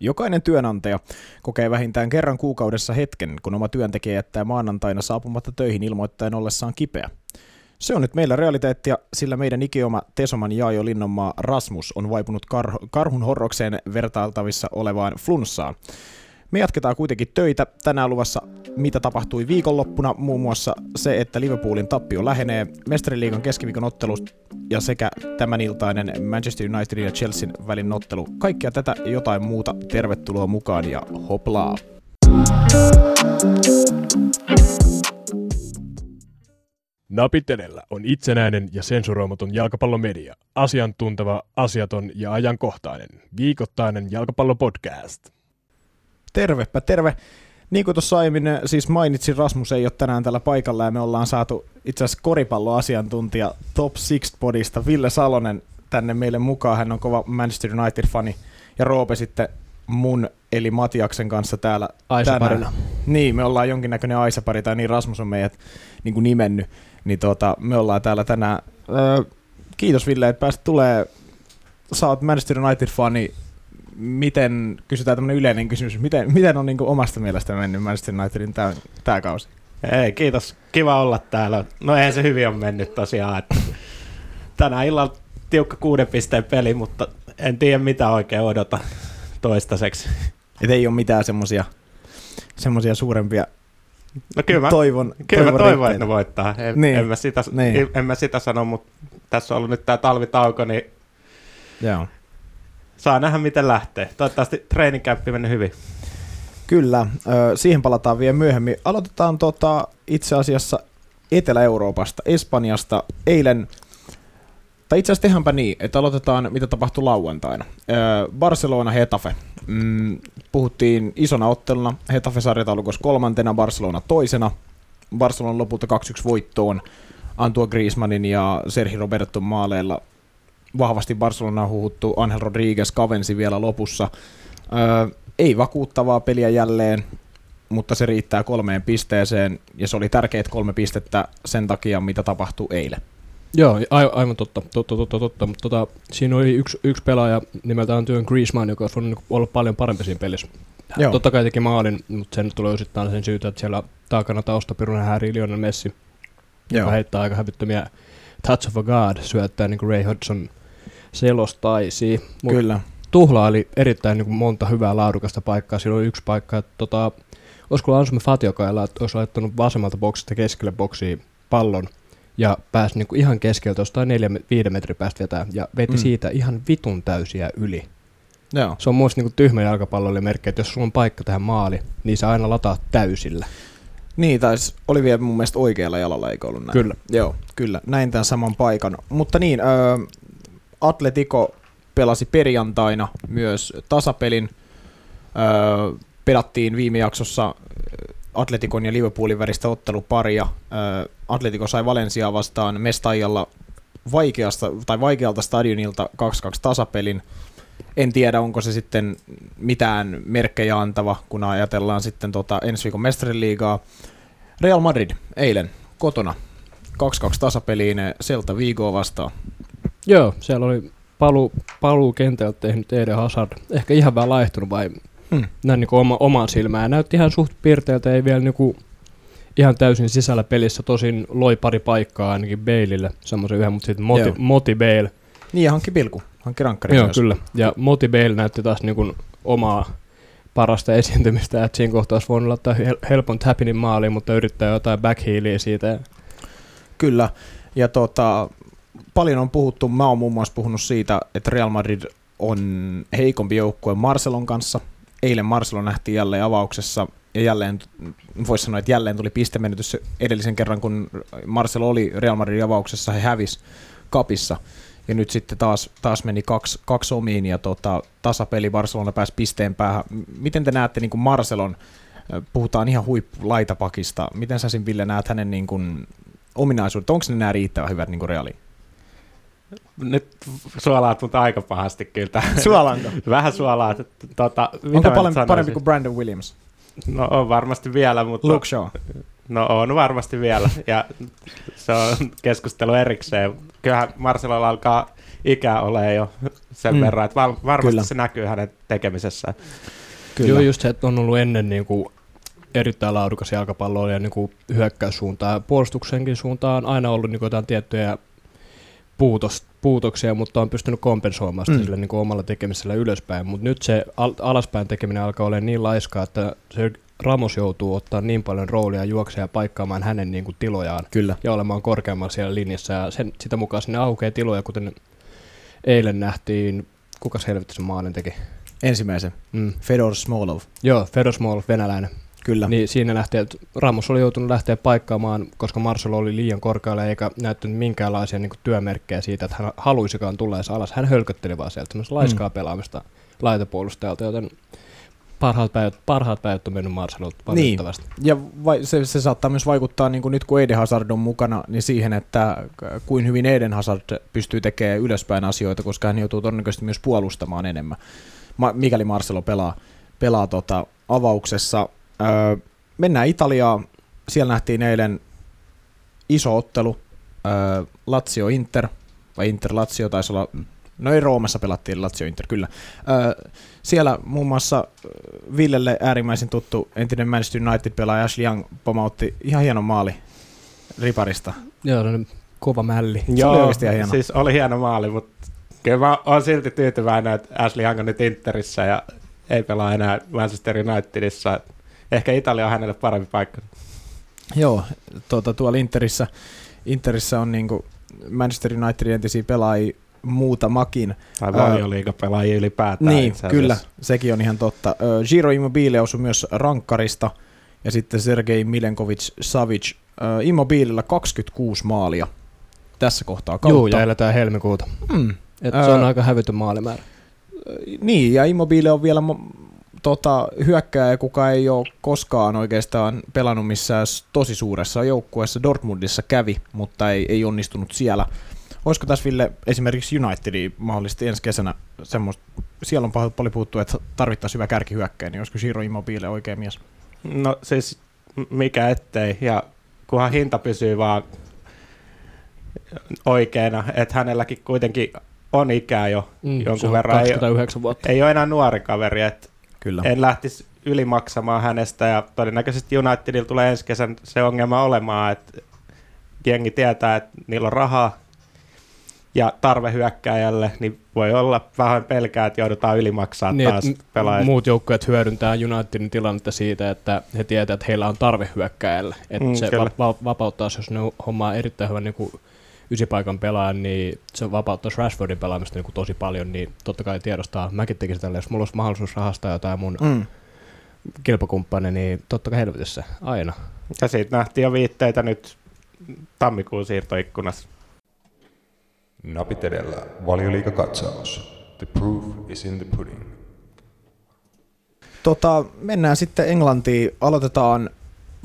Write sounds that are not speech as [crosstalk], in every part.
Jokainen työnantaja kokee vähintään kerran kuukaudessa hetken, kun oma työntekijä jättää maanantaina saapumatta töihin ilmoittaen ollessaan kipeä. Se on nyt meillä realiteettia, sillä meidän ikioma Tesoman Jaajo Linnonmaa Rasmus on vaipunut kar- karhun horrokseen vertailtavissa olevaan flunssaan. Me jatketaan kuitenkin töitä. Tänään luvassa mitä tapahtui viikonloppuna, muun muassa se, että Liverpoolin tappio lähenee, Mestariliigan keskiviikon ottelus ja sekä tämän iltainen Manchester Unitedin ja Chelsean välin ottelu. Kaikkea tätä ja jotain muuta. Tervetuloa mukaan ja hoplaa! Napitelellä on itsenäinen ja sensuroimaton jalkapallomedia. Asiantunteva, asiaton ja ajankohtainen. Viikoittainen jalkapallopodcast. Tervepä terve. Niin kuin tuossa aiemmin siis mainitsin, Rasmus ei ole tänään tällä paikalla ja me ollaan saatu itse asiassa koripalloasiantuntija Top Six Podista Ville Salonen tänne meille mukaan. Hän on kova Manchester United-fani ja Roope sitten mun eli Matiaksen kanssa täällä Aisaparina. Niin, me ollaan jonkinnäköinen Aisapari, tai niin Rasmus on meidät niin kuin nimennyt. Niin tuota, me ollaan täällä tänään. Öö, kiitos Ville, että pääsit tulee. Sä oot Manchester United-fani. Miten, kysytään tämmöinen yleinen kysymys, miten, miten on niin kuin omasta mielestä mennyt Manchester Unitedin tämä, tämä kausi? Ei, kiitos. Kiva olla täällä. No eihän se hyvin on mennyt tosiaan. Että tänä illalla tiukka kuuden pisteen peli, mutta en tiedä mitä oikein odota toistaiseksi. Et ei ole mitään semmoisia semmosia suurempia No kyllä mä, toivon, kyllä mä toivon toivon, että ne voittaa. En, Niin. en, mä sitä, Niin. niin. en mä sitä sano, mutta tässä on ollut nyt tämä talvitauko, niin Joo. Saa nähdä miten lähtee. Toivottavasti treenikämppi mennyt hyvin. Kyllä, siihen palataan vielä myöhemmin. Aloitetaan tota, itse asiassa Etelä-Euroopasta, Espanjasta. Eilen, tai itse asiassa tehdäänpä niin, että aloitetaan mitä tapahtui lauantaina. Barcelona Hetafe. Mm, puhuttiin isona otteluna, Hetafe sarjataulukossa kolmantena, Barcelona toisena. Barcelona lopulta 2-1 voittoon Antoine Griezmannin ja Sergio Roberton maaleilla. Vahvasti Barcelona on huhuttu, Angel Rodriguez kavensi vielä lopussa. Öö, ei vakuuttavaa peliä jälleen, mutta se riittää kolmeen pisteeseen, ja se oli tärkeät kolme pistettä sen takia, mitä tapahtui eilen. Joo, a- aivan totta, totta, totta, totta. mutta tota, siinä oli yksi, yksi pelaaja nimeltään Työn Griezmann, joka olisi voinut olla paljon parempi siinä pelissä. Joo. Joo. Totta kai teki maalin, mutta sen tulee osittain sen syytä, että siellä takana taustapiruna häiri Lionel Messi, joka heittää aika hävyttömiä Touch of a God, syöttää niin kuin Ray Hodgson selostaisi. Mut Kyllä. tuhlaili erittäin niin kuin monta hyvää laadukasta paikkaa. Siinä oli yksi paikka, että tota, olisiko Ansume Fatiokailla, että olisi laittanut vasemmalta boksista keskelle boksiin pallon ja pääsi niin kuin ihan keskeltä jostain 4-5 metrin päästä vetää ja veti Mm. siitä ihan vitun täysiä yli. Joo. Se on muista niin tyhmä jalkapallolle merkki, että jos sulla on paikka tähän maali, niin sä aina lataa täysillä. Niin, tai oli vielä mun mielestä oikealla jalalla, eikö ollut näin? Kyllä. Joo, kyllä. Näin tämän saman paikan. Mutta niin, öö, Atletico pelasi perjantaina myös tasapelin. Öö, pelattiin viime jaksossa Atletikon ja Liverpoolin välistä otteluparia. Öö, Atletico sai Valenciaa vastaan Mestajalla vaikeasta, tai vaikealta stadionilta 2-2 tasapelin. En tiedä, onko se sitten mitään merkkejä antava, kun ajatellaan sitten tota ensi viikon mestariliigaa. Real Madrid eilen kotona 2-2 tasapeliin Celta Vigoa vastaan. Joo, siellä oli paluu, paluu kentältä tehnyt Eden Hazard. Ehkä ihan vähän laihtunut vai Hmm. näin niin oma, omaan silmään. Näytti ihan suht piirteeltä, ei vielä niin ihan täysin sisällä pelissä. Tosin loi pari paikkaa ainakin Baleille, semmoisen yhden, mutta sitten Moti, Joo. Moti Bale. Niin ja hankki pilku, hankki rankkari Joo, myös. kyllä. Ja Moti Bale näytti taas niin kuin omaa parasta esiintymistä, että siinä kohtaa olisi voinut laittaa hel- helpon tappinin maaliin, mutta yrittää jotain backhealia siitä. Kyllä. Ja tota, paljon on puhuttu, mä oon muun muassa puhunut siitä, että Real Madrid on heikompi joukkue Marcelon kanssa. Eilen Marcelo nähtiin jälleen avauksessa ja jälleen, voisi sanoa, että jälleen tuli pistemenetys edellisen kerran, kun Marcelo oli Real Madridin avauksessa, he hävis kapissa. Ja nyt sitten taas, taas meni kaksi, kaksi omiin ja tota, tasapeli Barcelona pääsi pisteen päähän. Miten te näette niin kuin Marcelon, äh, puhutaan ihan huippulaitapakista, miten sä Ville näet hänen niin kuin, ominaisuudet, onko ne nämä riittävän hyvät niin kuin reaaliin? Nyt suolaat mut aika pahasti kyllä. Suolanko? [laughs] Vähän suolaat. Tota, mitä Onko paljon nyt parempi sanoisin? kuin Brandon Williams? No on varmasti vielä, mutta... Luke Shaw. No on varmasti vielä, ja se on keskustelu erikseen. Kyllähän Marcelolla alkaa ikä ole jo sen Mm. verran, että var, varmasti Kyllä. se näkyy hänen tekemisessään. Kyllä. Joo, just se, että on ollut ennen niin kuin erittäin laadukas jalkapallo ja niin kuin hyökkäyssuuntaan ja puolustuksenkin suuntaan on aina ollut niin kuin jotain tiettyjä puutos, puutoksia, mutta on pystynyt kompensoimaan sitä Mm. sillä niin kuin omalla tekemisellä ylöspäin. Mutta nyt se al- alaspäin tekeminen alkaa olla niin laiskaa, että se Ramos joutuu ottaa niin paljon roolia juoksemaan ja paikkaamaan hänen niin kuin tilojaan Kyllä. ja olemaan korkeammalla siellä linjassa. Ja sen, sitä mukaan sinne aukeaa tiloja, kuten eilen nähtiin, kuka helvetti sen maalin teki? Ensimmäisen. Mm. Fedor Smolov. Joo, Fedosmol, venäläinen. Kyllä. Niin siinä että Ramos oli joutunut lähteä paikkaamaan, koska Marcelo oli liian korkealla eikä näyttänyt minkäänlaisia niin kuin, työmerkkejä siitä, että hän haluisikaan tulla edes alas. Hän hölkötteli vaan sieltä semmoista laiskaa Mm. pelaamista laitapuolustajalta, joten parhaat päivät, parhaat päivät on mennyt Marcelolta Niin. valitettavasti. Ja vai, se, se saattaa myös vaikuttaa, niin kuin nyt kun Eden Hazard on mukana, niin siihen, että kuin hyvin Eden Hazard pystyy tekemään ylöspäin asioita, koska hän joutuu todennäköisesti myös puolustamaan enemmän, Ma, mikäli Marcelo pelaa, pelaa tota avauksessa. Öö, mennään Italiaan. Siellä nähtiin eilen iso ottelu. Öö, Lazio Inter, vai Inter Lazio taisi olla, no ei Roomassa pelattiin Lazio Inter, kyllä. Öö, siellä muun muassa Villelle äärimmäisen tuttu entinen Manchester United-pelaaja Ashley Young pomautti ihan hieno maali riparista. Joo, on kova mälli. Se oli oikeasti ihan hieno. siis oli hieno maali, mutta kyllä mä oon silti tyytyväinen, että Ashley Young on nyt Interissä ja ei pelaa enää Manchester Unitedissa. Ehkä Italia on hänelle parempi paikka. Joo, tuota, tuolla Interissä, Interissä on niinku Manchester Unitedin entisiä pelaajia muutamakin. Tai valioliigapelaajia ylipäätään. Niin, kyllä, sekin on ihan totta. Giro Immobile osui myös rankkarista ja sitten Sergei Milenkovic Savic ö, Immobilella 26 maalia tässä kohtaa kautta. Joo, ja eletään helmikuuta. mm. Et se on aika hävytön maalimäärä. Niin, ja Immobile on vielä tota, hyökkääjä, kuka ei ole koskaan oikeastaan pelannut missään tosi suuressa joukkueessa. Dortmundissa kävi, mutta ei, ei onnistunut siellä. Olisiko tässä Ville esimerkiksi Unitedi mahdollisesti ensi kesänä semmoista, siellä on pal- paljon puhuttu, että tarvittaisiin hyvä kärkihyökkäjä, niin olisiko Giro Immobile oikea mies? No siis mikä ettei, ja kunhan hinta pysyy vaan oikeana, että hänelläkin kuitenkin on ikää jo Mm, jonkun se on verran. Ei, 29 vuotta. ei ole enää nuori kaveri, että Kyllä. en lähtisi ylimaksamaan hänestä, ja todennäköisesti Unitedilla tulee ensi kesän se ongelma olemaan, että jengi tietää, että niillä on rahaa, ja tarve hyökkääjälle, niin voi olla vähän pelkää, että joudutaan ylimaksaa Niin, taas pelaajat. muut joukkueet hyödyntää Unitedin tilannetta siitä, että he tietävät, että heillä on tarve hyökkääjälle. Että Mm, se kyllä. va- va- vapauttaisi, jos ne hommaa erittäin hyvän niin kuin ysipaikan pelaajan, niin se vapauttaisi Rashfordin pelaamista niin kuin tosi paljon, niin totta kai tiedostaa. Mäkin tekisin tälle, jos mulla olisi mahdollisuus rahastaa jotain mun Mm. kilpakumppani, niin totta kai helvetissä, aina. Ja siitä nähtiin jo viitteitä nyt tammikuun siirtoikkunassa. Napit edellä, valioliikakatsaus. The proof is in the pudding. Tota, mennään sitten Englantiin. Aloitetaan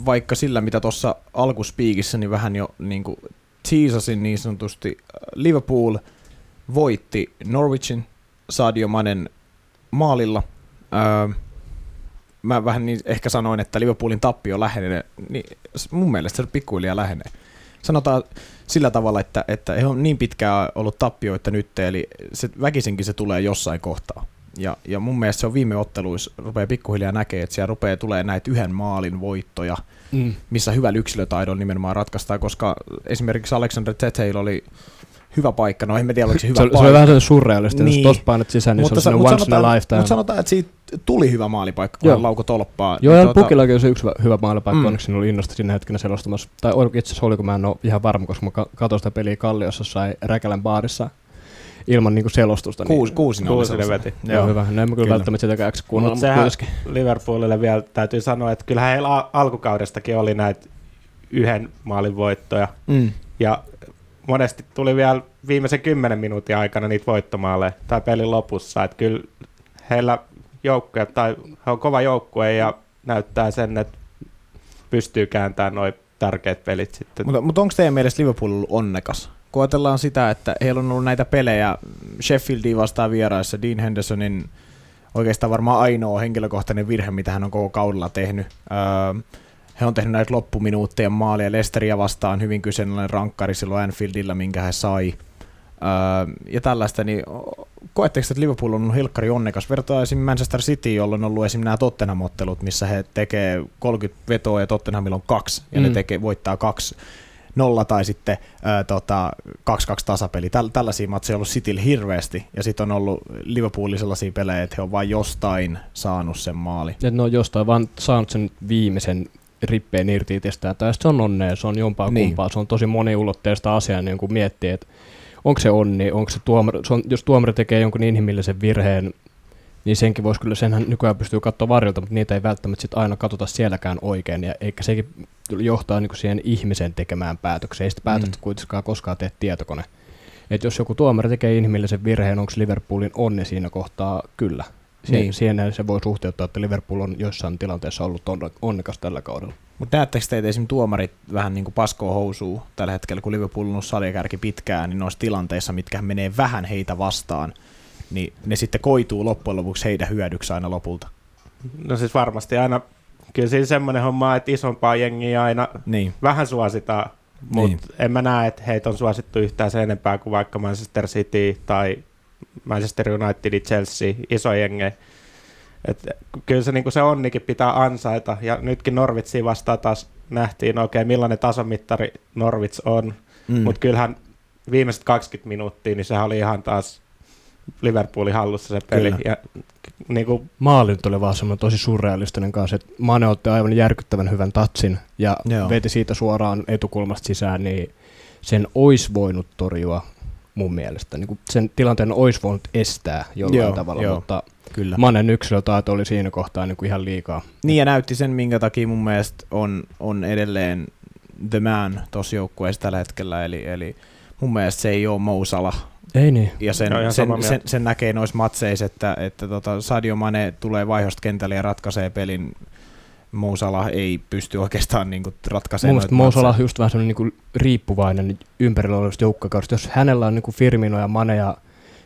vaikka sillä, mitä tuossa alkuspiikissä niin vähän jo niin kuin teasasin niin sanotusti. Liverpool voitti Norwichin Sadio Manen maalilla. Öö, mä vähän niin ehkä sanoin, että Liverpoolin tappio lähenee, niin mun mielestä se pikkuhiljaa lähenee. Sanotaan sillä tavalla, että, että he on niin pitkään ollut tappioita nyt, eli se, väkisinkin se tulee jossain kohtaa. Ja, ja mun mielestä se on viime otteluissa, rupeaa pikkuhiljaa näkee, että siellä rupeaa tulee näitä yhden maalin voittoja, Mm. missä hyvällä yksilötaidolla nimenomaan ratkaistaan, koska esimerkiksi Alexander Teteil oli hyvä paikka, no en mä tiedä, oliko se hyvä Se, oli- se paikka. oli vähän sellainen surrealista, niin. Jos painat sisään, niin mutta, se on once in a lifetime. mutta sanotaan, että siitä tuli hyvä maalipaikka, kun Joo. hän laukoi tolppaa. Joo, Niin ja Pukillakin on se yksi hyvä, hyvä maalipaikka, Mm. onneksi oli innosta siinä hetkenä selostamassa. Tai oliko itse asiassa oliko, mä en ole ihan varma, koska mä ka- katsoin sitä peliä Kalliossa sai Räkälän baarissa ilman niinku selostusta. Kuusi, kuusi, Kuusi ne veti. Niin, joo, hyvä. No en mä kyllä, Kyllä. välttämättä sitäkään jaksa kuunnella, Mut mutta sehän- kuitenkin. Liverpoolille vielä täytyy sanoa, että kyllähän heillä al- alkukaudestakin oli näitä yhden maalin voittoja. Mm. Ja monesti tuli vielä viimeisen kymmenen minuutin aikana niitä voittomaaleja tai pelin lopussa. Että kyllä heillä joukkue, tai he on kova joukkue ja näyttää sen, että pystyy kääntämään noin tärkeät pelit sitten. Mutta, mutta onko teidän mielestä Liverpool ollut onnekas? Kun ajatellaan sitä, että heillä on ollut näitä pelejä Sheffieldia vastaan vieraissa, Dean Hendersonin oikeastaan varmaan ainoa henkilökohtainen virhe, mitä hän on koko kaudella tehnyt. Öö, he on tehnyt näitä loppuminuuttien maalia Lesteria vastaan hyvin kyseenalainen rankkari silloin Anfieldilla, minkä he sai. Ja tällaista, niin koetteko, että Liverpool on ollut hilkkari onnekas? Vertaa esim. Manchester City, jolloin on ollut esim. nämä Tottenham-ottelut, missä he tekee 30 vetoa ja Tottenhamilla on kaksi, ja mm. ne tekee, voittaa kaksi nolla tai sitten ää, tota, 2-2 tasapeli. Täl, tällaisia matseja on ollut Cityl hirveästi, ja sitten on ollut Liverpoolin sellaisia pelejä, että he on vain jostain saanut sen maali. Et ne on jostain vaan saanut sen viimeisen rippeen irti itsestään, tai se on onnea, se on jompaa niin. kumpaa, se on tosi moniulotteista asiaa, niin kun miettii, että onko se onni, onko se tuomari, se on, jos tuomari tekee jonkun inhimillisen virheen, niin senkin voisi kyllä, senhän nykyään pystyy katsoa varjelta, mutta niitä ei välttämättä sit aina katsota sielläkään oikein, ja eikä sekin johtaa niin siihen ihmisen tekemään päätökseen, ei sitä päätöstä mm. kuitenkaan koskaan tee tietokone. Et jos joku tuomari tekee inhimillisen virheen, onko Liverpoolin onni siinä kohtaa? Kyllä. Siihen, niin. siihen se voi suhteuttaa, että Liverpool on jossain tilanteessa ollut onnekas tällä kaudella. Mutta näettekö teitä esimerkiksi tuomarit vähän niin kuin paskoo housuu tällä hetkellä, kun Liverpool on ollut pitkään, niin noissa tilanteissa, mitkä menee vähän heitä vastaan, niin ne sitten koituu loppujen lopuksi heidän hyödyksi aina lopulta. No siis varmasti aina, kyllä siinä semmoinen homma, että isompaa jengiä aina niin. vähän suositaan, mutta niin. en mä näe, että heitä on suosittu yhtään sen enempää kuin vaikka Manchester City tai Manchester United, Chelsea, iso jengejä. Et kyllä se, niin se onnikin pitää ansaita, ja nytkin Norvitsiin vastaan taas nähtiin oikein, millainen tasomittari Norvits on, mm. mutta kyllähän viimeiset 20 minuuttia, niin sehän oli ihan taas Liverpoolin hallussa se peli. Ja, niin kuin... Maali nyt oli vaan semmoinen tosi surrealistinen kanssa, että Mane otti aivan järkyttävän hyvän tatsin ja Joo. veti siitä suoraan etukulmasta sisään, niin sen olisi voinut torjua mun mielestä. Niin kuin sen tilanteen olisi voinut estää jollain Joo, tavalla, jo. mutta Kyllä. Manen yksilötaito oli siinä kohtaa niin kuin ihan liikaa. Niin ja näytti sen, minkä takia mun mielestä on, on edelleen the man tuossa joukkueessa tällä hetkellä, eli, eli mun mielestä se ei ole Mousala. Ei niin. Ja sen, sen, sen, sen, sen näkee noissa matseissa, että, että tota Sadio Mane tulee vaihosta kentälle ja ratkaisee pelin Mousala ei pysty oikeastaan niin kuin ratkaisemaan. Mun Mousala on just vähän niin riippuvainen ympärillä olevista joukkokaudesta. Jos hänellä on niin kuin Firmino ja Mane ja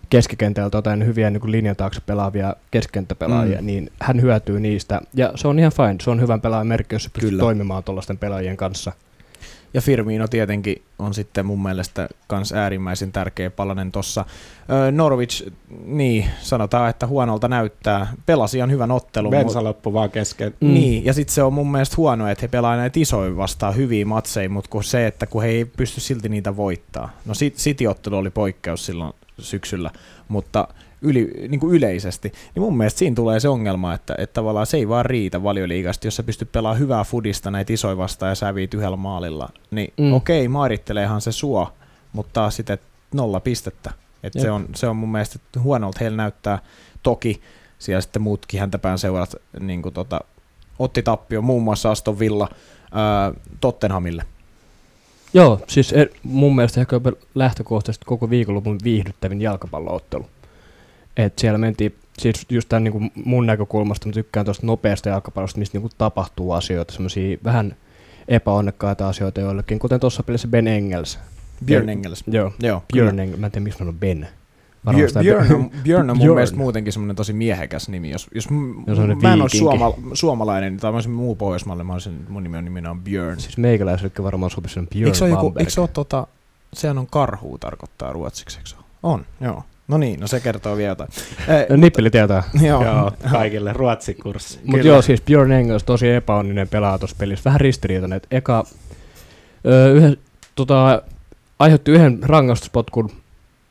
keskikentältä jotain hyviä niin kuin linjan taakse pelaavia keskikenttäpelaajia, mm. niin hän hyötyy niistä. Ja se on ihan fine, se on hyvän pelaajan merkki, jos se pystyy toimimaan tuollaisten pelaajien kanssa. Ja Firmino tietenkin on sitten mun mielestä kans äärimmäisen tärkeä palanen tuossa. Norwich, niin sanotaan, että huonolta näyttää. Pelasi ihan hyvän ottelun. Bensa loppu vaan kesken. Mm. Niin, ja sitten se on mun mielestä huono, että he pelaa näitä isoja vastaan hyviä matseja, mutta kun se, että kun he ei pysty silti niitä voittaa. No City-ottelu oli poikkeus silloin syksyllä, mutta yli, niin kuin yleisesti, niin mun mielestä siinä tulee se ongelma, että, että tavallaan se ei vaan riitä valioliigasta, jos sä pystyt pelaamaan hyvää fudista näitä isoja vastaan ja sä viit yhdellä maalilla, niin mm. okei, maaritteleehan se sua, mutta taas sitten nolla pistettä. Et se, on, se on mun mielestä huonolta heillä näyttää. Toki siellä sitten muutkin häntäpään seurat niin kuin tota, otti tappio muun muassa Aston Villa ää, Tottenhamille. Joo, siis er, mun mielestä ehkä lähtökohtaisesti koko viikonlopun viihdyttävin jalkapalloottelu. Et siellä mentiin, siis just tämän niin mun näkökulmasta, mä tykkään tuosta nopeasta jalkapallosta, mistä niin tapahtuu asioita, semmoisia vähän epäonnekkaita asioita joillekin, kuten tuossa pelissä Ben Engels. Björn Engels. Joo, Joo Björn Engels, mä en tiedä miksi mä Ben. Björn, on, Björn on mun Björn. mielestä muutenkin semmoinen tosi miehekäs nimi. Jos, jos mä en ole suoma, suomalainen tai mä olisin muu pohjoismalle, mä olisin, mun nimi on nimenomaan on Björn. Siis meikäläisellekin varmaan sopisi Björn eikö se, joku, eikö se ole tota, sehän on karhu tarkoittaa ruotsiksi, eikö se On, joo. No niin, no se kertoo vielä jotain. [laughs] Eh, Nippeli tietää. Joo. joo kaikille ruotsikurssi. Mutta joo, siis Björn Engels tosi epäonninen pelaa tuossa pelissä. Vähän ristiriitainen. Eka ö, yhden, tota, aiheutti yhden rangaistuspotkun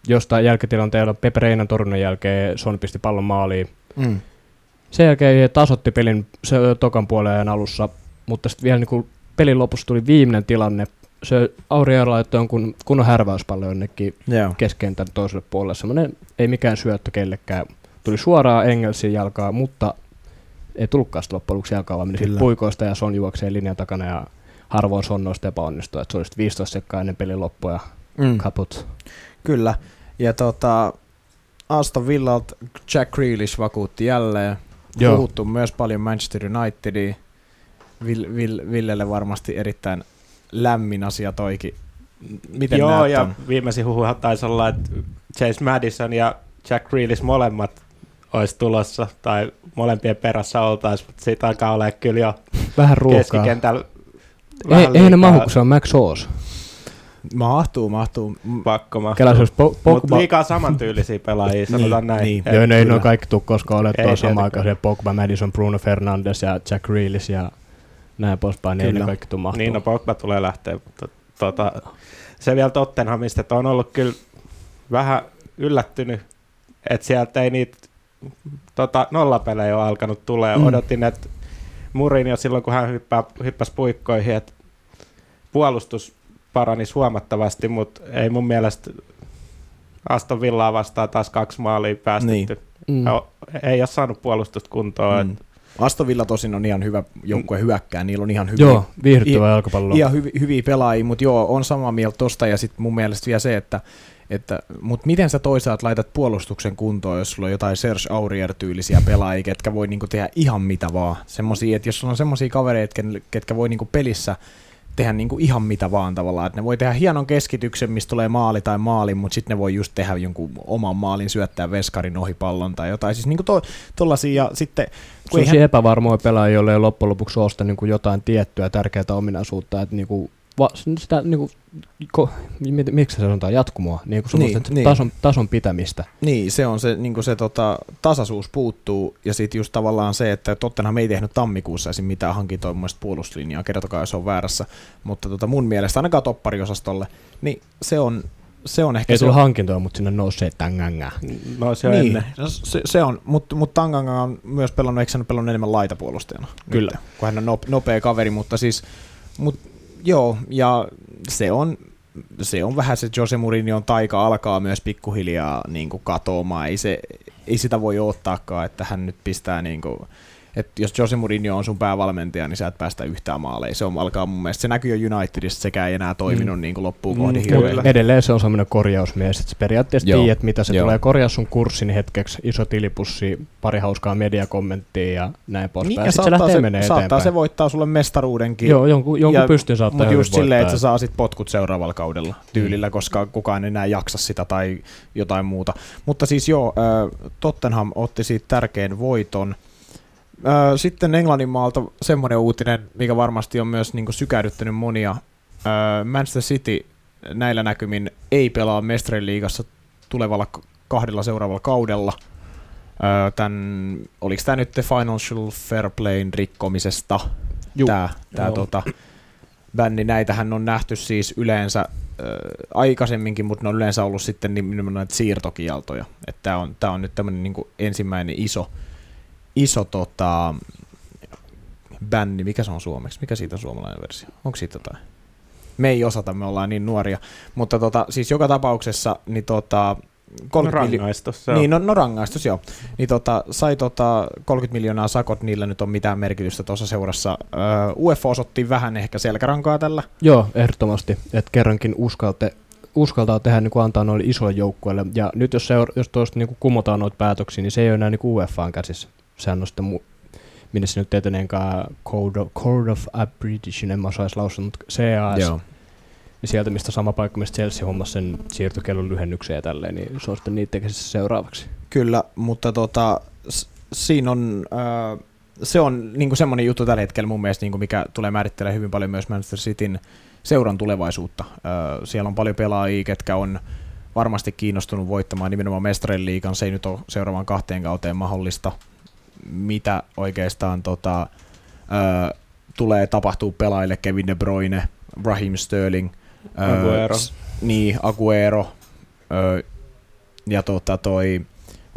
jostain jälkitilanteella Pepe Reinan torunnan jälkeen Son pisti pallon maaliin. Mm. Sen jälkeen tasotti pelin se, tokan puolen alussa, mutta sitten vielä niin pelin lopussa tuli viimeinen tilanne. Se Auriero laittoi jonkun kunnon härväyspallo jonnekin yeah. keskentän toiselle puolelle. Semmoinen ei mikään syöttö kellekään. Tuli suoraan Engelsin jalkaa, mutta ei tullutkaan loppujen lopuksi jalkaa, vaan meni puikoista ja Son juoksee linjan takana ja harvoin Son noista epäonnistua. Se oli 15 sekkaa ennen pelin loppua ja mm. kaput. Kyllä. Ja tota, Aston Villalta Jack Grealish vakuutti jälleen. Joo. Puhuttu myös paljon Manchester Unitediin. Vill, Vill, Villelle varmasti erittäin lämmin asia toikin. Miten Joo, ja on? viimeisin huhu taisi olla, että Chase Madison ja Jack Grealish molemmat olisi tulossa, tai molempien perässä oltaisiin, mutta siitä alkaa olla kyllä jo vähän ruokaa. keskikentällä. Ei, ei ne mahu, kun se on Max Hoos. Mahtuu, mahtuu. Pakko mahtuu. Kela olisi Po- Mutta Pogba, liikaa samantyylisiä pelaajia, sanotaan näin. niin. Joo, ne ei kyllä. ole kaikki tuu koskaan ole Ei tuossa samaan aikaan. Pogba, Madison, Bruno Fernandes ja Jack Grealish ja näin poispäin. Niin ei ne Kyllä. kaikki tuu mahtuu. Niin, no Pogba tulee lähteä, mutta tota, se vielä Tottenhamista, että on ollut kyllä vähän yllättynyt, että sieltä ei niitä tota, nollapelejä ole alkanut tulee. Mm. Mm. Odotin, että Murin jo silloin, kun hän hyppää, hyppäsi puikkoihin, että puolustus paranisi huomattavasti, mutta ei mun mielestä Aston Villaa vastaan taas kaksi maalia päästetty. Mm. Niin. Ei ole saanut puolustusta kuntoon. Mm. Mm. Aston Villa tosin on ihan hyvä joukkue hyökkää, niillä on ihan hyviä, Joo, viihdyttävää jalkapalloa. ihan hyvi, hyviä pelaajia, mutta joo, on samaa mieltä tosta ja sitten mun mielestä vielä se, että että, mutta miten sä toisaalta laitat puolustuksen kuntoon, jos sulla on jotain Serge Aurier-tyylisiä pelaajia, ketkä voi niinku tehdä ihan mitä vaan. Semmosia, että jos sulla on semmoisia kavereita, ketkä voi niinku pelissä tehdä niinku ihan mitä vaan tavallaan. Että ne voi tehdä hienon keskityksen, mistä tulee maali tai maali, mutta sitten ne voi just tehdä jonkun oman maalin, syöttää veskarin ohi pallon tai jotain. Siis niinku to, tollasia ja sitten... kun eihän- Sellaisia epävarmoja pelaajia, joille ei loppujen lopuksi sitä niin kuin jotain tiettyä tärkeää ominaisuutta, että niin kuin, va, sitä, niin kuin, ko, mit, miksi se sanotaan, jatkumoa, niin kuin Niin, niin, niin. tason, tason pitämistä. Niin, se on se, niin se tota, tasaisuus puuttuu, ja sitten just tavallaan se, että Tottenham ei tehnyt tammikuussa esim. mitään hankintoa mun mielestä puolustuslinjaa, kertokaa jos on väärässä, mutta tota, mun mielestä ainakaan toppariosastolle, niin se on, se on ehkä Ei se tullut on, hankintoa, mutta sinne nousee tängängää. No se on niin, ennen. no se, se, on, mutta mut Tanganga on myös pelannut, eikö hän pelannut enemmän laitapuolustajana? Kyllä. Nyt, kun hän on nop, nopea kaveri, mutta siis, mut, joo, ja se on, se on vähän se Jose Mourinhon taika alkaa myös pikkuhiljaa niin kuin katoamaan. Ei, se, ei sitä voi odottaakaan, että hän nyt pistää niin kuin, että jos Jose Mourinho on sun päävalmentaja, niin sä et päästä yhtään maaleja. Se on alkaa mun mielestä, se näkyy jo Unitedissa, sekä ei enää toiminut mm. niin kuin loppuun kohti Mm, hirveän. kyllä. Edelleen se on semmoinen korjausmies, että periaatteessa Joo. tiedät, mitä se Joo. tulee. Korjaa sun kurssin hetkeksi, iso tilipussi, pari hauskaa mediakommenttia ja näin poispäin. Niin, ja Sitten se saattaa, lähtee se, menee saattaa eteenpäin. se voittaa sulle mestaruudenkin. Joo, jonkun, jonkun Ja- pystyn saattaa Mutta just silleen, että sä saa sit potkut seuraavalla kaudella tyylillä, koska kukaan ei enää jaksa sitä tai jotain muuta. Mutta siis joo, Tottenham otti siitä tärkeän voiton. Sitten Englannin maalta semmoinen uutinen, mikä varmasti on myös niin sykähdyttänyt monia. Manchester City näillä näkymin ei pelaa Mestarien liigassa tulevalla kahdella seuraavalla kaudella. Tän, oliko tämä nyt The Financial Fair Playn rikkomisesta? Juu. Tämä, tämä tota, bänni. Näitähän on nähty siis yleensä äh, aikaisemminkin, mutta ne on yleensä ollut sitten nimenomaan näitä siirtokieltoja. Tämä on, tää on nyt tämmöinen niinku ensimmäinen iso, iso tota, bänni. Mikä se on suomeksi? Mikä siitä on suomalainen versio? Onko siitä jotain? Me ei osata, me ollaan niin nuoria. Mutta tota, siis joka tapauksessa niin tota, 30 miljo- rangaistus. On. niin, no, no rangaistus, joo. Niin tota, sai tota 30 miljoonaa sakot, niillä nyt on mitään merkitystä tuossa seurassa. Öö, UEFA osoitti vähän ehkä selkärankaa tällä. Joo, ehdottomasti. Että kerrankin uskalte, uskaltaa tehdä niin kuin antaa noille isoille joukkueille. Ja nyt jos, seura- jos tuosta niin kumotaan noita päätöksiä, niin se ei ole enää niin UEFAn käsissä. Sehän on sitten mu- minne se nyt eteneenkaan Code of, Code of Abridgation, en mä osaisi lausua, mutta CAS. Niin sieltä, mistä sama paikka, mistä Chelsea hommasi sen siirtokellon lyhennyksen ja tälleen, niin se on sitten niitä käsissä seuraavaksi. Kyllä, mutta tota, s- siinä on, öö, se on niinku semmoinen juttu tällä hetkellä mun mielestä, niinku mikä tulee määrittelemään hyvin paljon myös Manchester Cityn seuran tulevaisuutta. Öö, siellä on paljon pelaajia, ketkä on varmasti kiinnostunut voittamaan nimenomaan mestarien liigan. Se ei nyt ole seuraavaan kahteen kauteen mahdollista. Mitä oikeastaan tota, öö, tulee tapahtuu pelaajille Kevin De Bruyne, Raheem Sterling, Aguero. s- niin, Aguero, öö, ja tota toi,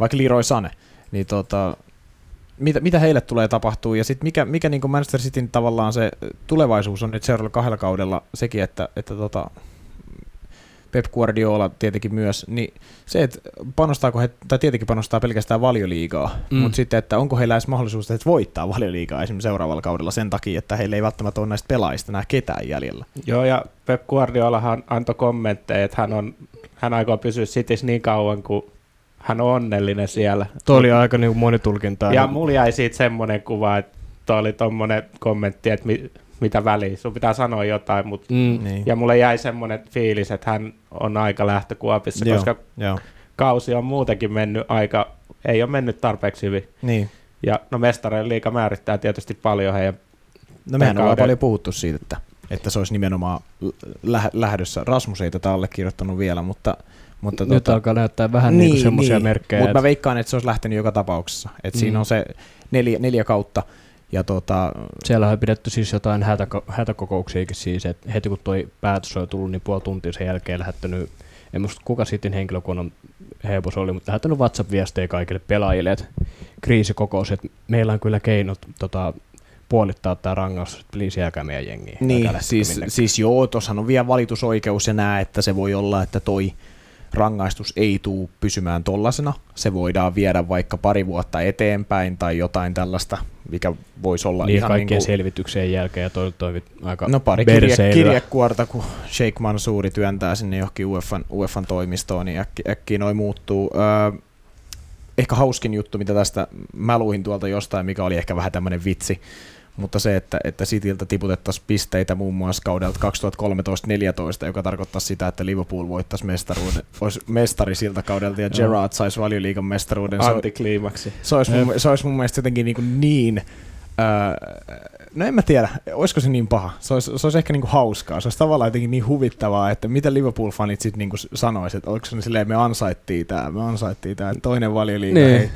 vaikka Leroy Sane, niin tota, mitä, mitä heille tulee tapahtuu, ja sitten mikä, mikä niin Manchester Cityn tavallaan se tulevaisuus on nyt seuraavalla kahdella kaudella sekin, että, että tota, Pep Guardiola tietenkin myös, niin se, että panostaako he, tai tietenkin panostaa pelkästään valioliigaa, Mm. mutta sitten, että onko heillä edes mahdollisuus, että voittaa valioliigaa esimerkiksi seuraavalla kaudella sen takia, että heillä ei välttämättä ole näistä pelaajista enää ketään jäljellä. Joo, ja Pep Guardiolahan antoi kommentteja, että hän, on, hän aikoo pysyä Cityssä niin kauan, kuin hän on onnellinen siellä. Tuo oli aika niin monitulkintaa. Ja mulla jäi siitä semmoinen kuva, että tuo oli tommonen kommentti, että mi, mitä väliä, sun pitää sanoa jotain, mutta mm, Niin. ja mulle jäi semmoinen fiilis, että hän on aika lähtökuopissa, Joo, koska Joo. kausi on muutenkin mennyt aika, ei ole mennyt tarpeeksi hyvin. Niin. Ja no mestareen liiga määrittää tietysti paljon heidän No mehän ollaan kauden- paljon puhuttu siitä, että että se olisi nimenomaan lä- lähdössä. Rasmus ei tätä allekirjoittanut vielä, mutta... mutta Nyt tota, alkaa näyttää vähän niin, niin semmoisia merkkejä. Mutta mä että- veikkaan, että se olisi lähtenyt joka tapauksessa. Et mm. Siinä on se neljä, neljä kautta, ja tota, Siellä on pidetty siis jotain hätäko- hätäkokouksiakin siis, että heti kun toi päätös oli tullut, niin puoli tuntia sen jälkeen lähettänyt, en muista kuka sitten henkilökunnan heipos oli, mutta lähettänyt WhatsApp-viestejä kaikille pelaajille, että kriisikokous, että meillä on kyllä keinot tota, puolittaa tämä rangaistus, että please jääkää meidän jengiin. Niin, siis, siis joo, tuossahan on vielä valitusoikeus ja nää, että se voi olla, että toi rangaistus ei tule pysymään tollasena. Se voidaan viedä vaikka pari vuotta eteenpäin tai jotain tällaista, mikä voisi olla niin, ihan kaikkien niin kuin, selvitykseen jälkeen ja toi aika No pari kirje, kirjekuorta, kun Sheikh Mansouri työntää sinne johonkin UEFan, UEFan toimistoon, niin äkki, äkkiä noi muuttuu. Öö, ehkä hauskin juttu, mitä tästä mä luin tuolta jostain, mikä oli ehkä vähän tämmöinen vitsi, mutta se, että, että Cityltä tiputettaisiin pisteitä muun muassa kaudelta 2013-2014, joka tarkoittaa sitä, että Liverpool voittaisi mestaruuden, olisi mestari siltä kaudelta ja Gerrard saisi valioliigan mestaruuden. Se, Antikliimaksi. se, olisi mun, se olisi mun mielestä jotenkin niin, kuin niin öö, no en mä tiedä, olisiko se niin paha. Se olisi, se olisi ehkä niin kuin hauskaa. Se olisi tavallaan jotenkin niin huvittavaa, että mitä Liverpool-fanit sitten niin sanoisivat, että oliko se silleen, me ansaittiin tämä, me ansaittiin tämä, toinen valioliiga. Niin. Niin.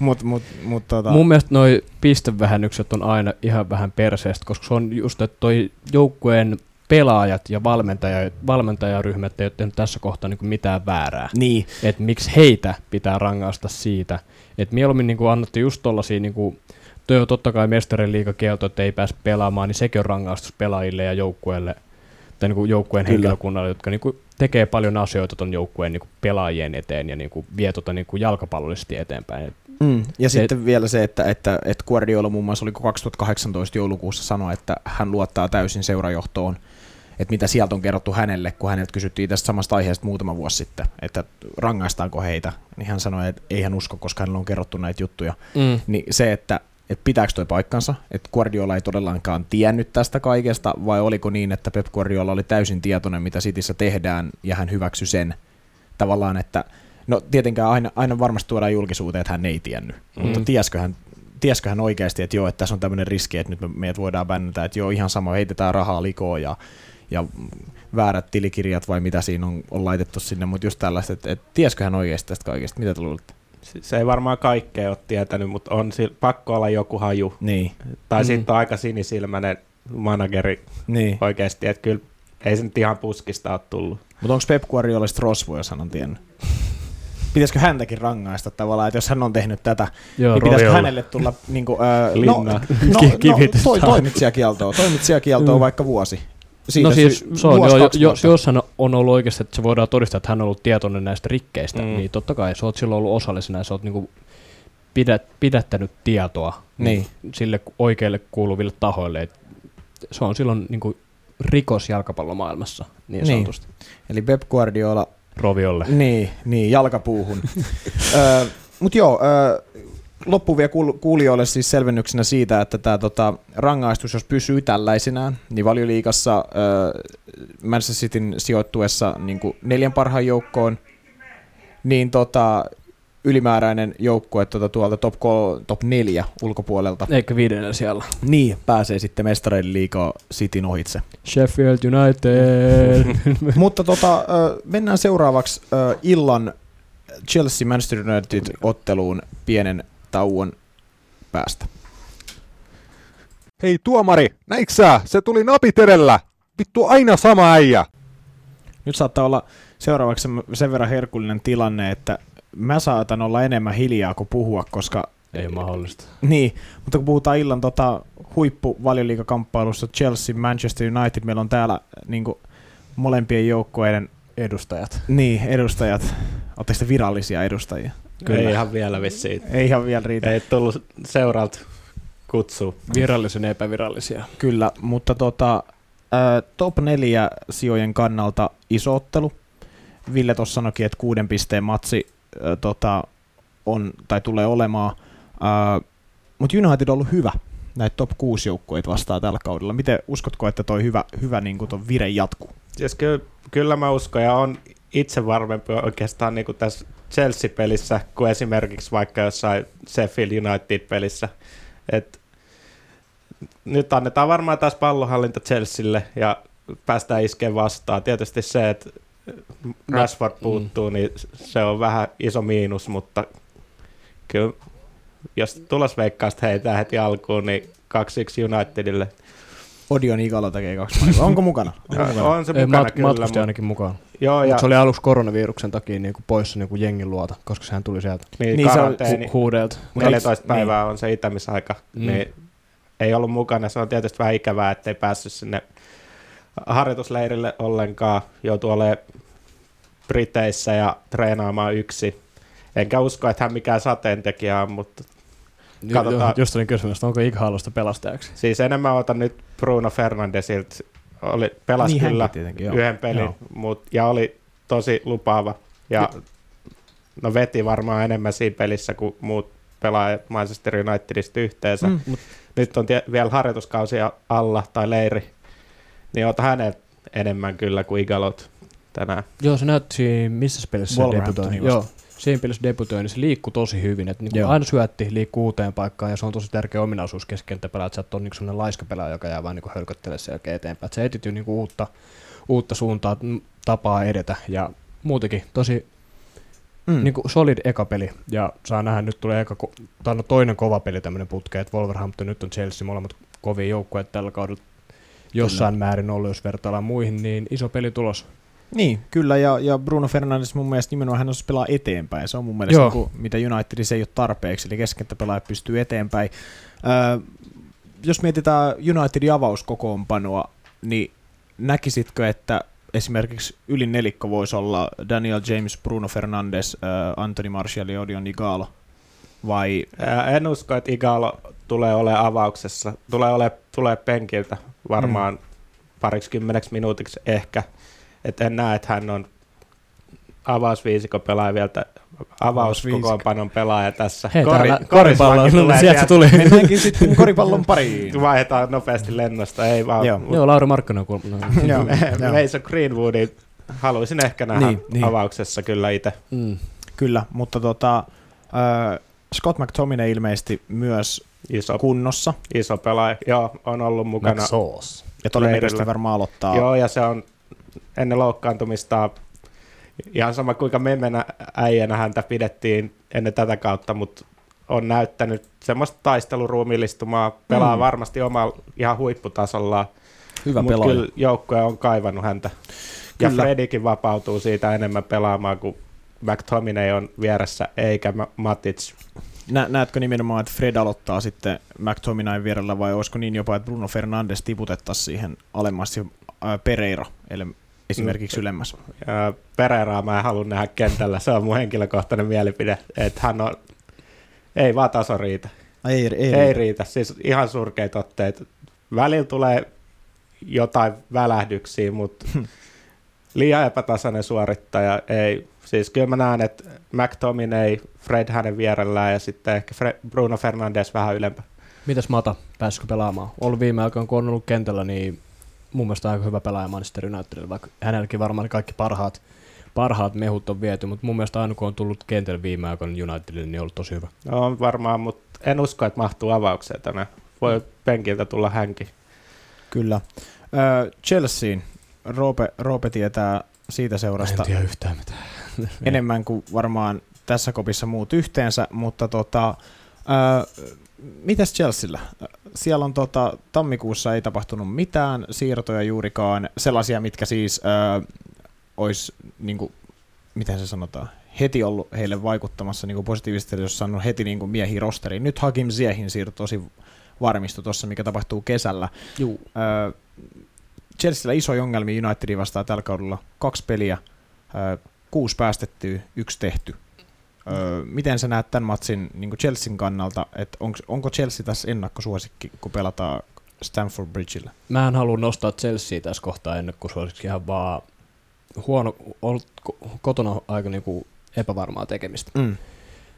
Mutta mut, mut, tota, Mun mielestä noi pistevähennykset on aina ihan vähän perseestä, koska se on just, että toi joukkueen pelaajat ja valmentaja, valmentajaryhmät ei ole tehnyt tässä kohtaa niin mitään väärää. niin, Että miksi heitä pitää rangaista siitä. Että mieluummin niin annettiin just tollasia, niin kuin, toi on totta kai mestarin liikakielto, että ei pääse pelaamaan, niin sekin on rangaistus pelaajille ja joukkueelle tai niin kuin joukkueen Kyllä. henkilökunnalle, jotka niin kuin tekee paljon asioita ton joukkueen niin kuin pelaajien eteen ja niin kuin vie tota niin kuin jalkapallollisesti eteenpäin. Et Mm, ja Se- sitten vielä se, että, että, että Guardiola muun muassa oliko 2018 joulukuussa sanoi, että hän luottaa täysin seurajohtoon, että mitä sieltä on kerrottu hänelle, kun häneltä kysyttiin tästä samasta aiheesta muutama vuosi sitten, että rangaistaanko heitä, niin hän sanoi, että ei hän usko, koska hänellä on kerrottu näitä juttuja. Mm. Niin se, että, että pitääkö toi paikkansa, että Guardiola ei todellakaan tiennyt tästä kaikesta, vai oliko niin, että Pep Guardiola oli täysin tietoinen, mitä Cityssä tehdään, ja hän hyväksyi sen tavallaan, että no tietenkään aina, aina varmasti tuodaan julkisuuteen, että hän ei tiennyt, mm. mutta tiesikö hän, tiesikö hän oikeasti, että joo, että tässä on tämmöinen riski, että nyt me, meidät voidaan bännätä, että joo, ihan sama, heitetään rahaa likoon ja, ja väärät tilikirjat vai mitä siinä on, on laitettu sinne, mutta just tällaista, että, että tiesikö hän oikeasti tästä kaikesta, mitä te luulette? Se- ei varmaan kaikkea ole tietänyt, mutta on sil- pakko olla joku haju. Niin, Tai Mm. sitten on aika sinisilmäinen manageri niin. oikeasti, että kyllä ei se nyt ihan puskista ole tullut. Mutta onko Pep Guardiola sitten rosvo, jos hän on tiennyt? Pitäisikö häntäkin rangaista tavallaan, että jos hän on tehnyt tätä, Joo, niin pitäisikö hänelle tulla [laughs] niin kuin, öö, no, no, [laughs] no, toi, toimitsijakieltoa, toimitsijakieltoa Mm. vaikka vuosi. no siis se on, vuosi, jo, kaksi jo, vuotta. jos hän on ollut oikeasti, että se voidaan todistaa, että hän on ollut tietoinen näistä rikkeistä, Mm. mm. niin totta kai sä oot silloin ollut osallisena ja sä oot niinku pidät, pidättänyt tietoa Niin. sille oikeille kuuluville tahoille. Et se on silloin niinku rikos jalkapallomaailmassa, niin Niin. sanotusti. Eli Pep Guardiola, Roviolle. niin, niin jalkapuuhun. [laughs] öö, Mutta joo, öö, loppu vielä kuul- kuulijoille siis selvennyksenä siitä, että tämä tota, rangaistus, jos pysyy tällaisenään, niin valioliigassa öö, Manchester Cityn sijoittuessa niin neljän parhaan joukkoon, niin tota, ylimääräinen joukkue tuota, tuolta top, kol- top 4 ulkopuolelta, Eikä viidennellä siellä. niin pääsee sitten mestareiden liigaa Cityn ohitse. Sheffield United. [laughs] Mutta tota, mennään seuraavaksi illan Chelsea Manchester United otteluun pienen tauon päästä. Hei tuomari, näitkö sä? Se tuli napit edellä. Vittu aina sama äijä. Nyt saattaa olla seuraavaksi sen verran herkullinen tilanne, että mä saatan olla enemmän hiljaa kuin puhua, koska Ei mahdollista. niin, mutta kun puhutaan illan tota, huippuvalioliigakamppailusta Chelsea, Manchester United, meillä on täällä niin molempien joukkueiden Edustajat. niin, edustajat. Oletteko te virallisia edustajia? Kyllä. Ei ihan vielä vissiin. Ei ihan vielä riitä. Ei tullut seuralta kutsu. Virallisen epävirallisia. Kyllä, mutta tota, top 4 sijojen kannalta iso ottelu. Ville tuossa sanoikin, että kuuden pisteen matsi tota, on, tai tulee olemaan. Mutta United on ollut hyvä näitä top 6 joukkueita vastaan tällä kaudella. Miten uskotko, että toi hyvä, hyvä niin ton vire jatkuu? Siis kyllä, kyllä mä uskon ja on itse varmempi oikeastaan niin kuin tässä Chelsea-pelissä kuin esimerkiksi vaikka jossain Sheffield United-pelissä. Et nyt annetaan varmaan taas pallonhallinta Chelsealle ja päästään iskeen vastaan. Tietysti se, että Rashford puuttuu, niin se on vähän iso miinus, mutta kyllä jos tulosveikkausta heitää heti alkuun, niin 2-1 Unitedille. Odion Igalo tekee kaksi maalia. Onko mukana? Onko mukana? On se mukana mat- kyllä. matkusti ainakin mukaan. joo, ja Mutta se oli aluksi koronaviruksen takia niin kuin poissa niin kuin jengin luota, koska sehän tuli sieltä niin, niin se on- hu- huudeelta. 14 Niin. päivää on se itämisaika, Mm. niin ei ollut mukana. Se on tietysti vähän ikävää, ettei päässyt sinne harjoitusleirille ollenkaan. Joutuu olemaan Briteissä ja treenaamaan yksi. Enkä usko, että hän mikään sateentekijä on, mutta Katsotaan. Jo, just olin kysymässä, onko Ighalosta pelastajaksi. siis enemmän otan nyt Bruno Fernandesilta. Oli, pelasi Niin kyllä yhden pelin, Joo. mut, ja oli tosi lupaava. Ja no veti varmaan enemmän siinä pelissä kuin muut pelaajat Manchester Unitedista yhteensä. Mm. Mm. Nyt on tie- vielä harjoituskausi alla tai leiri, niin ota hänet enemmän kyllä kuin Igalot tänään. Joo, se näytti siinä, missä pelissä se debutoi. vastaan. Joo, siinä pelissä debutoi, niin se liikkui tosi hyvin. Että niin aina syötti, liikkuu uuteen paikkaan ja se on tosi tärkeä ominaisuus keskenttäpelaa, että sä et ole niin sellainen laiska pelaaja, joka jää vaan niin hölköttelee sen jälkeen eteenpäin. Että se etityy niin uutta, uutta suuntaa, mm, tapaa edetä ja muutenkin tosi Mm. niin kuin solid eka peli. Ja saa nähdä, nyt tulee eka, ko- tai no toinen kova peli tämmöinen putke, että Wolverhampton nyt on Chelsea, molemmat kovia joukkueet tällä kaudella jossain määrin ollut, jos vertaillaan muihin, niin iso peli tulos. Niin, kyllä, ja, ja Bruno Fernandes mun mielestä nimenomaan hän osaa pelaa eteenpäin. Se on mun mielestä, Joo. niin kuin, mitä Unitedissa ei ole tarpeeksi, eli keskenttäpelaaja pystyy eteenpäin. Öö, jos mietitään Unitedin avauskokoonpanoa, niin näkisitkö, että esimerkiksi ylin nelikko voisi olla Daniel James, Bruno Fernandes, öö, Anthony Martial ja Odion Igalo? Vai En usko, että Igalo tulee olemaan avauksessa. Tulee ole tulee penkiltä varmaan mm. pariksi kymmeneksi minuutiksi ehkä. Et en näe, että hän on avausviisikko pelaaja vielä, avauskokoonpanon pelaaja tässä. Hei, täällä Kori- koripallo, Korismäki tulee sieltä se tuli. mennäänkin sitten koripallon [laughs] pariin? Vaihdetaan nopeasti lennosta, ei vaan. Joo. mut Joo, Lauri Markkanen on joo. Mason Greenwoodin haluaisin ehkä nähdä Niin, niin, niin. avauksessa kyllä itse. Mm. Kyllä, mutta tota, äh, Scott McTominay ilmeisesti myös Iso, kunnossa, iso pelaaja. Joo, on ollut mukana. Sauce. ja todennäköisesti varmaan aloittaa. Joo, ja se on ennen loukkaantumista ihan sama kuinka memmenä äijänä häntä pidettiin ennen tätä kautta, mutta on näyttänyt semmoista taisteluruumillistumaa, pelaa Mm. varmasti omalla ihan huipputasollaan, Hyvä mutta pelaaja. kyllä joukkue on kaivannut häntä. Ja Kyllä. Fredikin vapautuu siitä enemmän pelaamaan, kun McTominay on vieressä, eikä Ma- Matic. Nä, näetkö nimenomaan, että Fred aloittaa sitten McTominayn vierellä vai olisiko niin jopa, että Bruno Fernandes tiputettaisiin siihen alemmas Pereira eli esimerkiksi Mm. ylemmäs? Ja Pereiraa mä en halua nähdä kentällä, se on mun henkilökohtainen mielipide, että hän on, ei vaan taso riitä. Ei, ei, Ei riitä, siis ihan surkeita otteita. Välillä tulee jotain välähdyksiä, mutta [laughs] liian epätasainen suorittaja ei. Siis kyllä mä näen, että McTominay, Fred hänen vierellään ja sitten ehkä Fre- Bruno Fernandes vähän ylempää. Mitäs Mata, pääsikö pelaamaan? Ollut viime aikoina, kun on ollut kentällä, niin mun mielestä aika hyvä pelaaja Manchester Unitedilla, vaikka hänelläkin varmaan kaikki parhaat, parhaat mehut on viety, mutta mun mielestä aina kun on tullut kentällä viime aikoina Unitedille, niin on ollut tosi hyvä. No, on varmaan, mutta en usko, että mahtuu avaukseen tänään. Voi penkiltä tulla hänkin. Kyllä. Äh, Chelseain. Roope, Roope tietää siitä seurasta En tiedä yhtään mitään. [laughs] enemmän kuin varmaan tässä kopissa muut yhteensä, mutta tota, äh, mitäs Chelsealla? Siellä on tota, tammikuussa ei tapahtunut mitään siirtoja juurikaan, sellaisia, mitkä siis äh, olisi, niin kuin, miten se sanotaan, heti ollut heille vaikuttamassa niin kuin positiivisesti, jos saanut heti niin kuin miehiä rosteriin. Nyt Hakim Ziehin siirto tosi varmistui tuossa, mikä tapahtuu kesällä. Juu. Ö, Chelsealla iso ongelmia Unitedin vastaan tällä kaudella. Kaksi peliä, ö, kuusi päästettyä, yksi tehty. Ö, miten sä näet tämän matsin niin Chelsean kannalta, että onko, onko Chelsea tässä ennakkosuosikki, kun pelataan Stamford Bridgeillä? Mä en halua nostaa Chelsea tässä kohtaa ennen kuin suosiksi ihan vaan huono, ollut ko- kotona aika niinku epävarmaa tekemistä. Mm.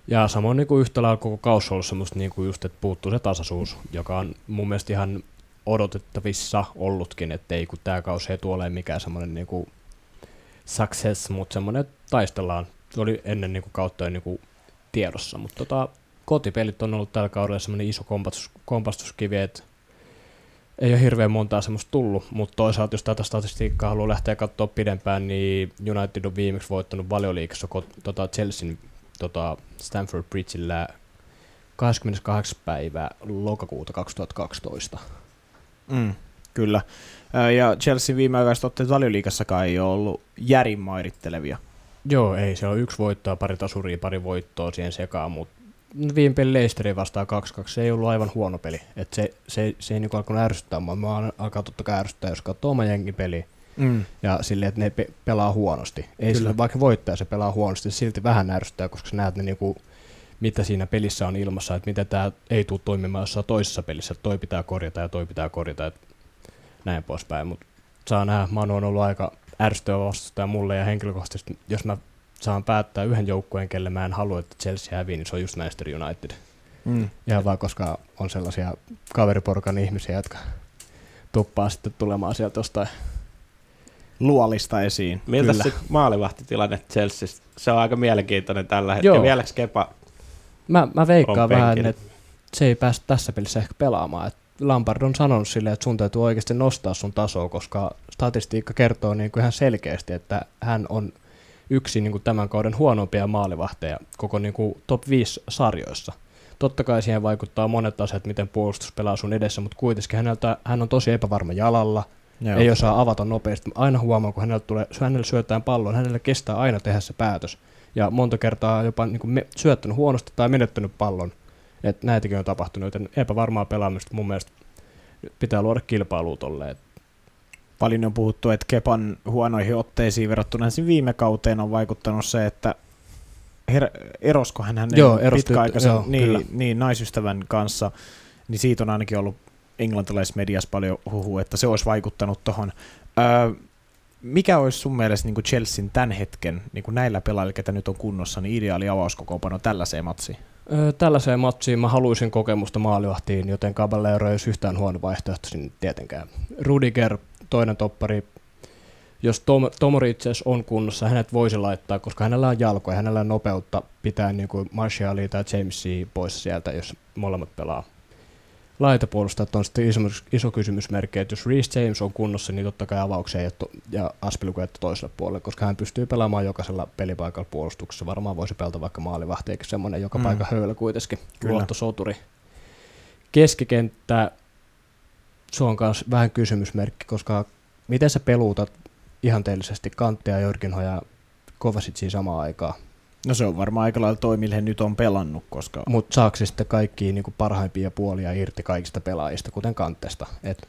Ja samoin niin kuin yhtä lailla koko kausi on ollut semmoista niin kuin just, että puuttuu se tasaisuus, joka on mun mielestä ihan odotettavissa ollutkin, että ei kun tämä kausi ei tule mikään semmoinen niin kuin success, mutta semmoinen, että taistellaan. Oli ennen niin kuin kautta niin kuin tiedossa, mutta tota, kotipelit on ollut tällä kaudella semmoinen iso kompastus, kompastuskivi, että ei ole hirveän montaa semmoista tullut, mutta toisaalta jos tätä statistiikkaa haluaa lähteä katsoa pidempään, niin United on viimeksi voittanut valioliikassa tota Chelsean tota Stamford Bridgeillä 28. päivää lokakuuta 2012. Mm, kyllä. Ja Chelsea viimeaikaiset otteet valioliikassakaan ei ole ollut järin mairittelevia. Joo, ei, se on yksi voittoa, pari tasuria, pari voittoa siihen sekaan, mutta viime peli Leicesterin vastaan 2-2, se ei ollut aivan huono peli. Et se, se, se ei niinku alkanut ärsyttää, mutta mä alkaa totta kai ärsyttää, jos katsoo oma jengin peli Mm. ja silleen, että ne pe- pelaa huonosti. Ei sille, vaikka voittaa se pelaa huonosti, se silti vähän ärsyttää, koska sä näet ne niinku, mitä siinä pelissä on ilmassa, että miten tämä ei tule toimimaan jossain toisessa pelissä, että toi pitää korjata ja toi pitää korjata, että näin poispäin. Mutta saa nähdä, Manu on ollut aika ärsyttävä vastustaja mulle ja henkilökohtaisesti, jos mä saan päättää yhden joukkueen, kelle mä en halua, että Chelsea hävii, niin se on just Manchester United. Mm. Ihan vaan koska on sellaisia kaveriporukan ihmisiä, jotka tuppaa sitten tulemaan sieltä jostain. Luolista esiin. Miltä Kyllä. se maalivahtitilanne Chelsea? Se on aika mielenkiintoinen tällä hetkellä. Joo. Vieläks Kepa Mä, mä veikkaan vähän, että se ei päästä tässä pelissä ehkä pelaamaan. Et Lampard on sanonut silleen, että sun täytyy oikeasti nostaa sun tasoa, koska statistiikka kertoo niin kuin ihan selkeästi, että hän on yksi niin kuin tämän kauden huonompia maalivahteja koko niin kuin top 5 sarjoissa. Totta kai siihen vaikuttaa monet asiat, miten puolustus pelaa sun edessä, mutta kuitenkin häneltä, hän on tosi epävarma jalalla, Joo. ei osaa avata nopeasti. Aina huomaa, kun hänelle, tulee, hänelle syötään pallon, hänelle kestää aina tehdä se päätös. Ja monta kertaa jopa niin kuin me, syöttänyt huonosti tai menettänyt pallon. Et näitäkin on tapahtunut, joten epävarmaa pelaamista mun mielestä pitää luoda kilpailua tolleen. Paljon on puhuttu, että Kepan huonoihin otteisiin verrattuna ensin viime kauteen on vaikuttanut se, että her- erosko hän hänen Joo, pitkäaikaisen joo, kyllä. niin, niin, naisystävän kanssa, niin siitä on ainakin ollut englantilaismediassa paljon huhu, että se olisi vaikuttanut tuohon. Öö, mikä olisi sun mielestä niin Chelsean tämän hetken, niin kuin näillä pelaajilla, ketä nyt on kunnossa, niin ideaali avauskokoonpano tällaiseen matsiin? Öö, tällaiseen matsiin mä haluaisin kokemusta maalivahtiin, joten Caballero ei olisi yhtään huono vaihtoehto sinne tietenkään. Rudiger, toinen toppari, jos Tom, Tomoric on kunnossa, hänet voisi laittaa, koska hänellä on jalkoja, hänellä on nopeutta pitää niin kuin Marshallia tai Jamesia pois sieltä, jos molemmat pelaa. Laitapuolustajat on sitten iso, iso kysymysmerkki, että jos Reece James on kunnossa, niin totta kai avaukseen ja, ja Aspilicueta toiselle puolelle, koska hän pystyy pelaamaan jokaisella pelipaikalla puolustuksessa. Varmaan voisi pelata vaikka maalivahti, eikä semmoinen joka Mm. paikan höylä kuitenkin, Kyllä. luottosoturi. Keskikenttä, se on myös vähän kysymysmerkki, koska miten sä peluutat ihanteellisesti Kanttia, Jorginho ja Kovasitsia samaan aikaan. No se on varmaan aika lailla toi, millä he nyt on pelannut, koska Mutta saako sitten kaikki niin parhaimpia puolia irti kaikista pelaajista, kuten Kantesta? Et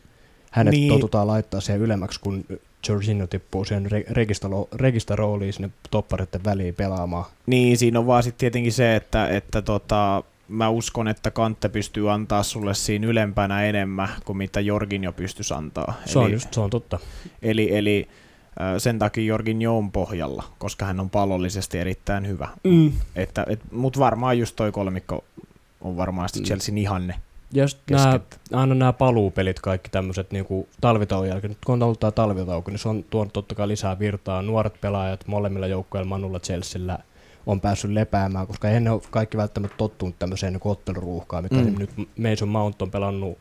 hänet Niin. totutaan laittaa siihen ylemmäksi, kun Jorginho tippuu sen re- registalo- registarooliin sinne toppareiden väliin pelaamaan. Niin, siinä on vaan sitten tietenkin se, että, että tota, mä uskon, että Kantte pystyy antaa sulle siinä ylempänä enemmän kuin mitä Jorgin jo pystyisi antaa. Se on, eli, just, se on totta. eli, eli sen takia Jorgin jo on pohjalla, koska hän on pallollisesti erittäin hyvä. Mm. Että, et, Mutta varmaan just toi kolmikko on varmaan sitten Mm. Chelsean ihanne. Ja Kesket. aina nämä paluupelit, kaikki tämmöiset niin talvitauon jälkeen, nyt kun on ollut tämä talvitauko, niin se on tuonut totta kai lisää virtaa. Nuoret pelaajat molemmilla joukkueilla, Manulla Chelsealla, on päässyt lepäämään, koska ei ne ole kaikki välttämättä tottunut tämmöiseen niin otteluruuhkaan, mitä Mm. nyt Mason Mount on pelannut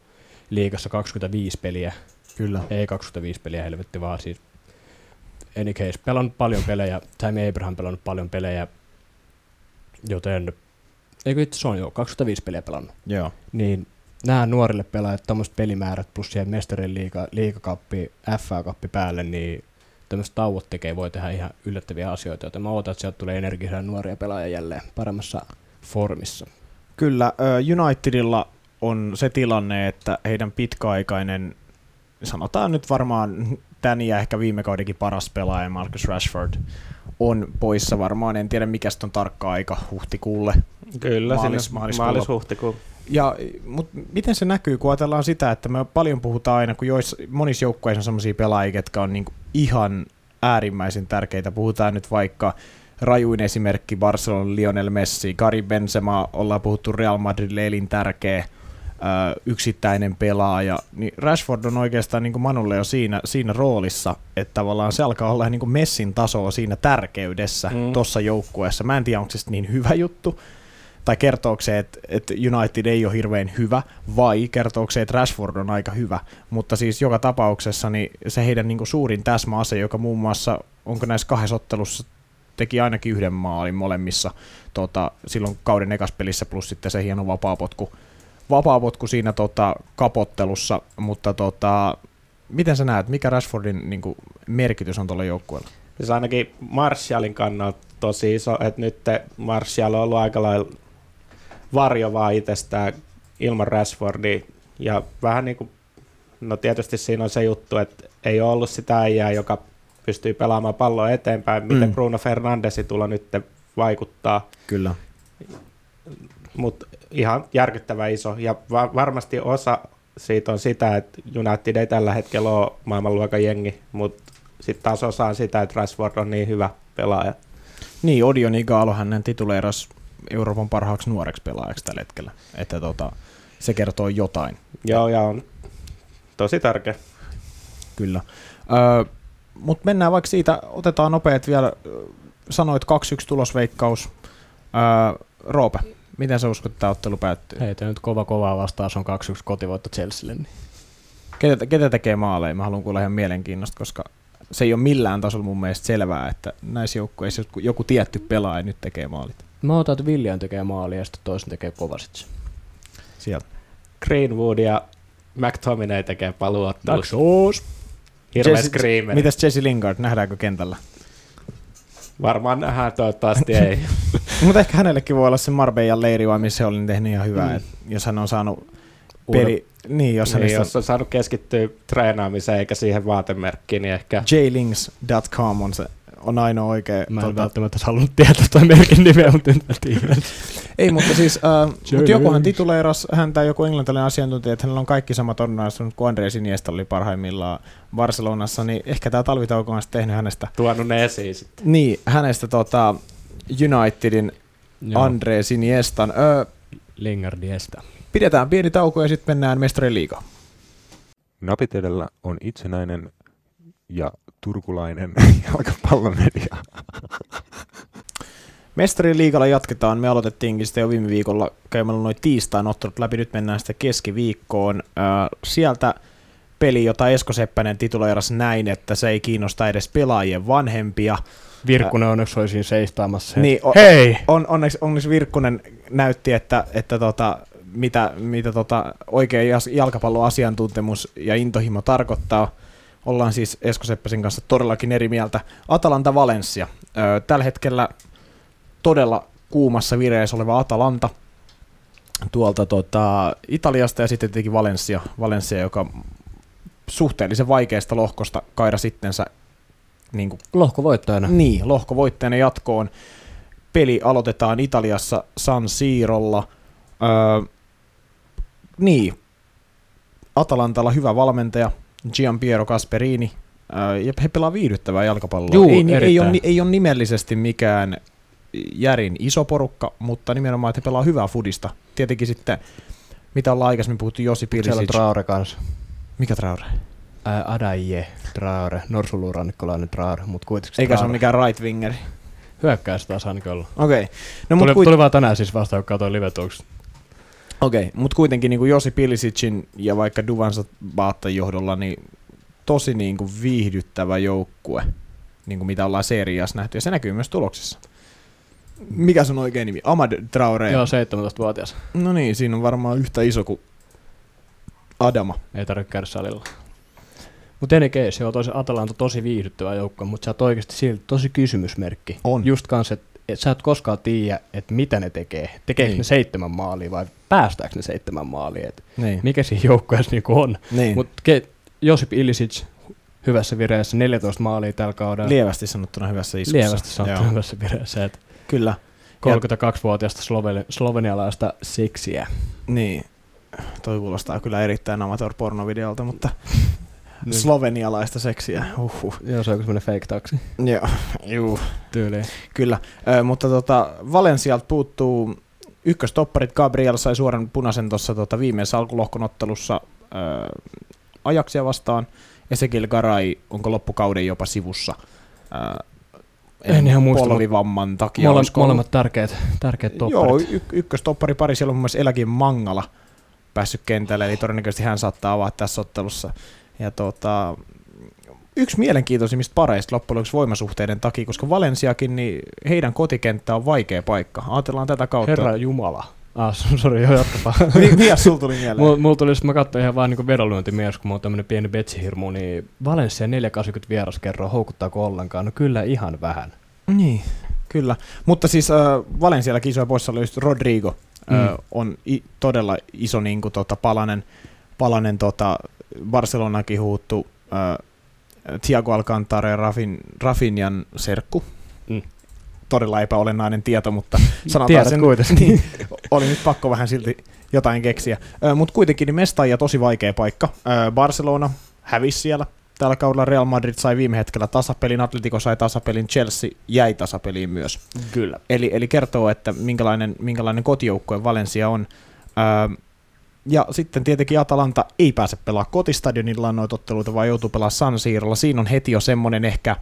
liigassa 25 peliä, Kyllä. ei 25 peliä helvetti vaan siis any case, pelannut paljon pelejä, Tammy Abraham pelannut paljon pelejä, joten eikö itse se on jo 25 peliä pelannut Joo. niin nämä nuorille pelaajat tämmöiset pelimäärät plus siihen mestarin liiga, liigakappi, FA-kappi päälle, niin tämmöiset tauot tekee voi tehdä ihan yllättäviä asioita, joten mä ootan, että sieltä tulee energisia nuoria pelaajia jälleen paremmassa formissa. Kyllä, Unitedilla on se tilanne, että heidän pitkäaikainen, sanotaan nyt varmaan tän ja ehkä viime kaudenkin paras pelaaja Marcus Rashford on poissa varmaan, en tiedä mikä on tarkka aika huhtikuulle. Kyllä, Maalis- maalis, maaliskuulla. maalis, huhtikuun. Ja, mutta miten se näkyy, kun ajatellaan sitä, että me paljon puhutaan aina, kun joissa, monissa joukkueissa on sellaisia pelaajia, jotka on niinku ihan äärimmäisen tärkeitä. Puhutaan nyt vaikka rajuin esimerkki Barcelona Lionel Messi, Gary Benzema, ollaan puhuttu Real Madridille elintärkeä yksittäinen pelaaja, niin Rashford on oikeastaan niin kuin Manulle jo siinä, siinä roolissa, että tavallaan se alkaa olla niin kuin Messin tasoa siinä tärkeydessä Mm. tuossa joukkueessa. Mä en tiedä, onko se niin hyvä juttu, tai kertooko se, että, että United ei ole hirveän hyvä, vai kertooko se, että Rashford on aika hyvä. Mutta siis joka tapauksessa niin se heidän niin kuin suurin täsmäase, joka muun muassa, onko näissä kahdessa ottelussa teki ainakin yhden maalin molemmissa tota, silloin kauden ekas pelissä, plus sitten se hieno vapaapotku, vapaapotku siinä tota, kapottelussa, mutta tota, miten sä näet, mikä Rashfordin niin kuin, merkitys on tuolla joukkueella? Siis ainakin Martialin kannalta tosi iso, että nyt Martial on ollut aika lailla varjo vaan itsestään ilman Rashfordia. Ja vähän niin kuin, no tietysti siinä on se juttu, että ei ole ollut sitä äijää, joka pystyy pelaamaan palloa eteenpäin, miten mm. Bruno Fernandesi tulla nyt vaikuttaa. Kyllä. Mutta ihan järkyttävä iso. Ja va- varmasti osa siitä on sitä, että United ei tällä hetkellä ole maailmanluokan jengi, mutta sitten taas osaa sitä, että Rashford on niin hyvä pelaaja. Niin, Odion Igalo hänen tituleeras Euroopan parhaaksi nuoreksi pelaajaksi tällä hetkellä. Että tota, se kertoo jotain. Joo, ja on tosi tärkeä. Kyllä. Öö, Mutta mennään vaikka siitä, otetaan nopeat vielä, sanoit 2-1 tulosveikkaus. Öö, Roope, miten sä uskot, että tämä ottelu päättyy? Hei, nyt kova kovaa vastaus on 2-1 kotivoitto Chelsealle. Niin. Ketä, ketä tekee maaleja? Mä haluan kuulla ihan mielenkiinnosta, koska se ei ole millään tasolla mun mielestä selvää, että näissä joukkueissa joku tietty pelaaja nyt tekee maalit. Mä otan, että William tekee maalia ja sitten toisen tekee Kovacic. Sieltä. Greenwood ja McTominay tekee paluottelussa. Taksoos! Hirveä screameri. Mitäs Jesse Lingard, nähdäänkö kentällä? Varmaan nähdään, toivottavasti ei. [laughs] Mutta ehkä hänellekin voi olla se Marbeijan leiri, vai missä se oli, niin tehnyt ihan hyvää, mm. et jos hän on saanut peli... Niin, jos, niin, jos on saanut keskittyä treenaamiseen eikä siihen vaatemerkkiin, niin ehkä... jlings.com on se on ainoa oikea. Mä en tuota... välttämättä halunnut tietää toi merkin nimeä, mutta nyt mä tiedän. Ei, mutta siis, uh, mut jokuhan tituleeras häntä joku englantilainen asiantuntija, että hänellä on kaikki samat ominaisuudet kuin Andre Iniesta oli parhaimmillaan Barcelonassa, niin ehkä tämä talvitauko on tehnyt hänestä. Tuonut ne esiin sitten. Niin, hänestä tota, Unitedin Joo. Andre Iniestan. Öö, Lingardiesta. Pidetään pieni tauko ja sitten mennään mestarien liigaan. Napit edellä on itsenäinen ja turkulainen [laughs] jalkapallomedia. Mestarien liigalla jatketaan. Me aloitettiinkin sitten jo viime viikolla käymällä noin tiistain ottelut läpi. Nyt mennään sitten keskiviikkoon. sieltä peli, jota Esko Seppänen tituleerasi näin, että se ei kiinnosta edes pelaajien vanhempia. Virkkunen onneksi oli siinä seistaamassa. Niin, on, Hei! On, onneksi, onneksi Virkkunen näytti, että, että tota, mitä, mitä tota, oikea jalkapalloasiantuntemus ja intohimo tarkoittaa. Ollaan siis Esko Seppäsen kanssa todellakin eri mieltä. Atalanta Valencia. Tällä hetkellä todella kuumassa vireessä oleva Atalanta tuolta tota, Italiasta ja sitten tietenkin Valencia, Valencia, joka suhteellisen vaikeasta lohkosta kaira sittensä niin kuin, lohkovoittajana. Niin, lohkovoittajana jatkoon. Peli aloitetaan Italiassa San Siirolla. Öö, niin, Atalantalla hyvä valmentaja, Gianpiero Casperini, ja he pelaa viihdyttävää jalkapalloa. Juu, ei, ei, ole, ei ole nimellisesti mikään järin iso porukka, mutta nimenomaan, että he pelaa hyvää fudista. Tietenkin sitten, mitä ollaan aikaisemmin puhuttu, Josi Pilisic. Siellä on Traore kanssa. Mikä Traore? Ää, Adaje Traore, norsulurannikkolainen Traore, mutta kuitenkin Eikä se ole mikään right wingeri. Hyökkäys taas ainakin ollut. Okei. Okay. No, tuli, kuit... tuli vaan tänään siis vasta, kun katsoin live Okei, okay, mutta kuitenkin niin kuin Josi Pilisicin ja vaikka Duvansa Baattan johdolla, niin tosi niin kuin viihdyttävä joukkue, niin kuin mitä ollaan seriassa nähty, ja se näkyy myös tuloksissa. Mikä sun oikein nimi? Ahmad Traore. Joo, 17-vuotias. No niin, siinä on varmaan yhtä iso kuin Adama. Ei tarvitse käydä salilla. Mutta ennen se on tosi Atalanta tosi viihdyttävä joukko, mutta sä oot oikeasti silti tosi kysymysmerkki. On. Just kans, että et sä et koskaan tiedä, että mitä ne tekee. Tekeekö niin. ne seitsemän maalia vai päästääkö ne seitsemän maalia? Et niin. Mikä siinä joukkueessa niinku on. Niin. Mutta Josip Ilisic hyvässä vireessä, 14 maalia tällä kaudella. Lievästi sanottuna hyvässä iskussa. Lievästi sanottuna Joo. hyvässä vireessä. Et Kyllä. 32-vuotiaasta sloveni- slovenialaista seksiä. Niin. Toi kuulostaa kyllä erittäin amateur-pornovideolta, mutta niin. slovenialaista seksiä. Uhuh. Joo, se on semmoinen fake taksi. Joo, juu. Tyyliin. Kyllä, Ö, mutta tota, Valensialta puuttuu ykköstopparit. Gabriel sai suoran punaisen tuossa tota, viimeisessä alkulohkon ottelussa Ajaksia vastaan. Ezekiel Garay, onko loppukauden jopa sivussa. Ö, En ihan muista, polvivamman takia. Mole, ollut- molemmat tärkeät, tärkeät Joo, topparit. y- ykköstoppari pari, siellä on muassa Eläkin Mangala päässyt kentälle, eli todennäköisesti hän saattaa avaa tässä ottelussa. Ja tota, yksi mielenkiintoisimmista pareista loppujen lopuksi voimasuhteiden takia, koska Valensiakin, niin heidän kotikenttä on vaikea paikka. Ajatellaan tätä kautta. Herra Jumala. Ah, sori, joo, jatkapa. [laughs] Mi- Mikä sulla tuli mieleen? Mulla, mulla tuli, jos mä katsoin ihan vaan niin vedonlyöntimies, kun mä oon tämmönen pieni betsihirmu, niin Valencia 480 vieraskerroa, houkuttaako ollenkaan? No kyllä ihan vähän. Niin, kyllä. Mutta siis äh, Valensiallakin isoja poissa oli just Rodrigo. Mm. Äh, on i- todella iso niin kuin, tota, palanen, palanen tota, Barcelonakin huuttu äh, Thiago Alcantara ja Rafin, Rafinjan serkku. Mm. Todella epäolennainen tieto, mutta [laughs] sanotaan Tiedät sen, kuitenkin. [laughs] niin, oli nyt pakko vähän silti jotain keksiä. Mutta kuitenkin niin mesta ja tosi vaikea paikka. Ö, Barcelona hävisi siellä. Tällä kaudella Real Madrid sai viime hetkellä tasapelin, Atletico sai tasapelin, Chelsea jäi tasapeliin myös. Kyllä. Eli, eli kertoo, että minkälainen, minkälainen kotijoukkue Valencia on. Öö, ja sitten tietenkin Atalanta ei pääse pelaa kotistadionilla noita otteluita, vaan joutuu pelaamaan San Sirolla. Siinä on heti jo semmoinen ehkä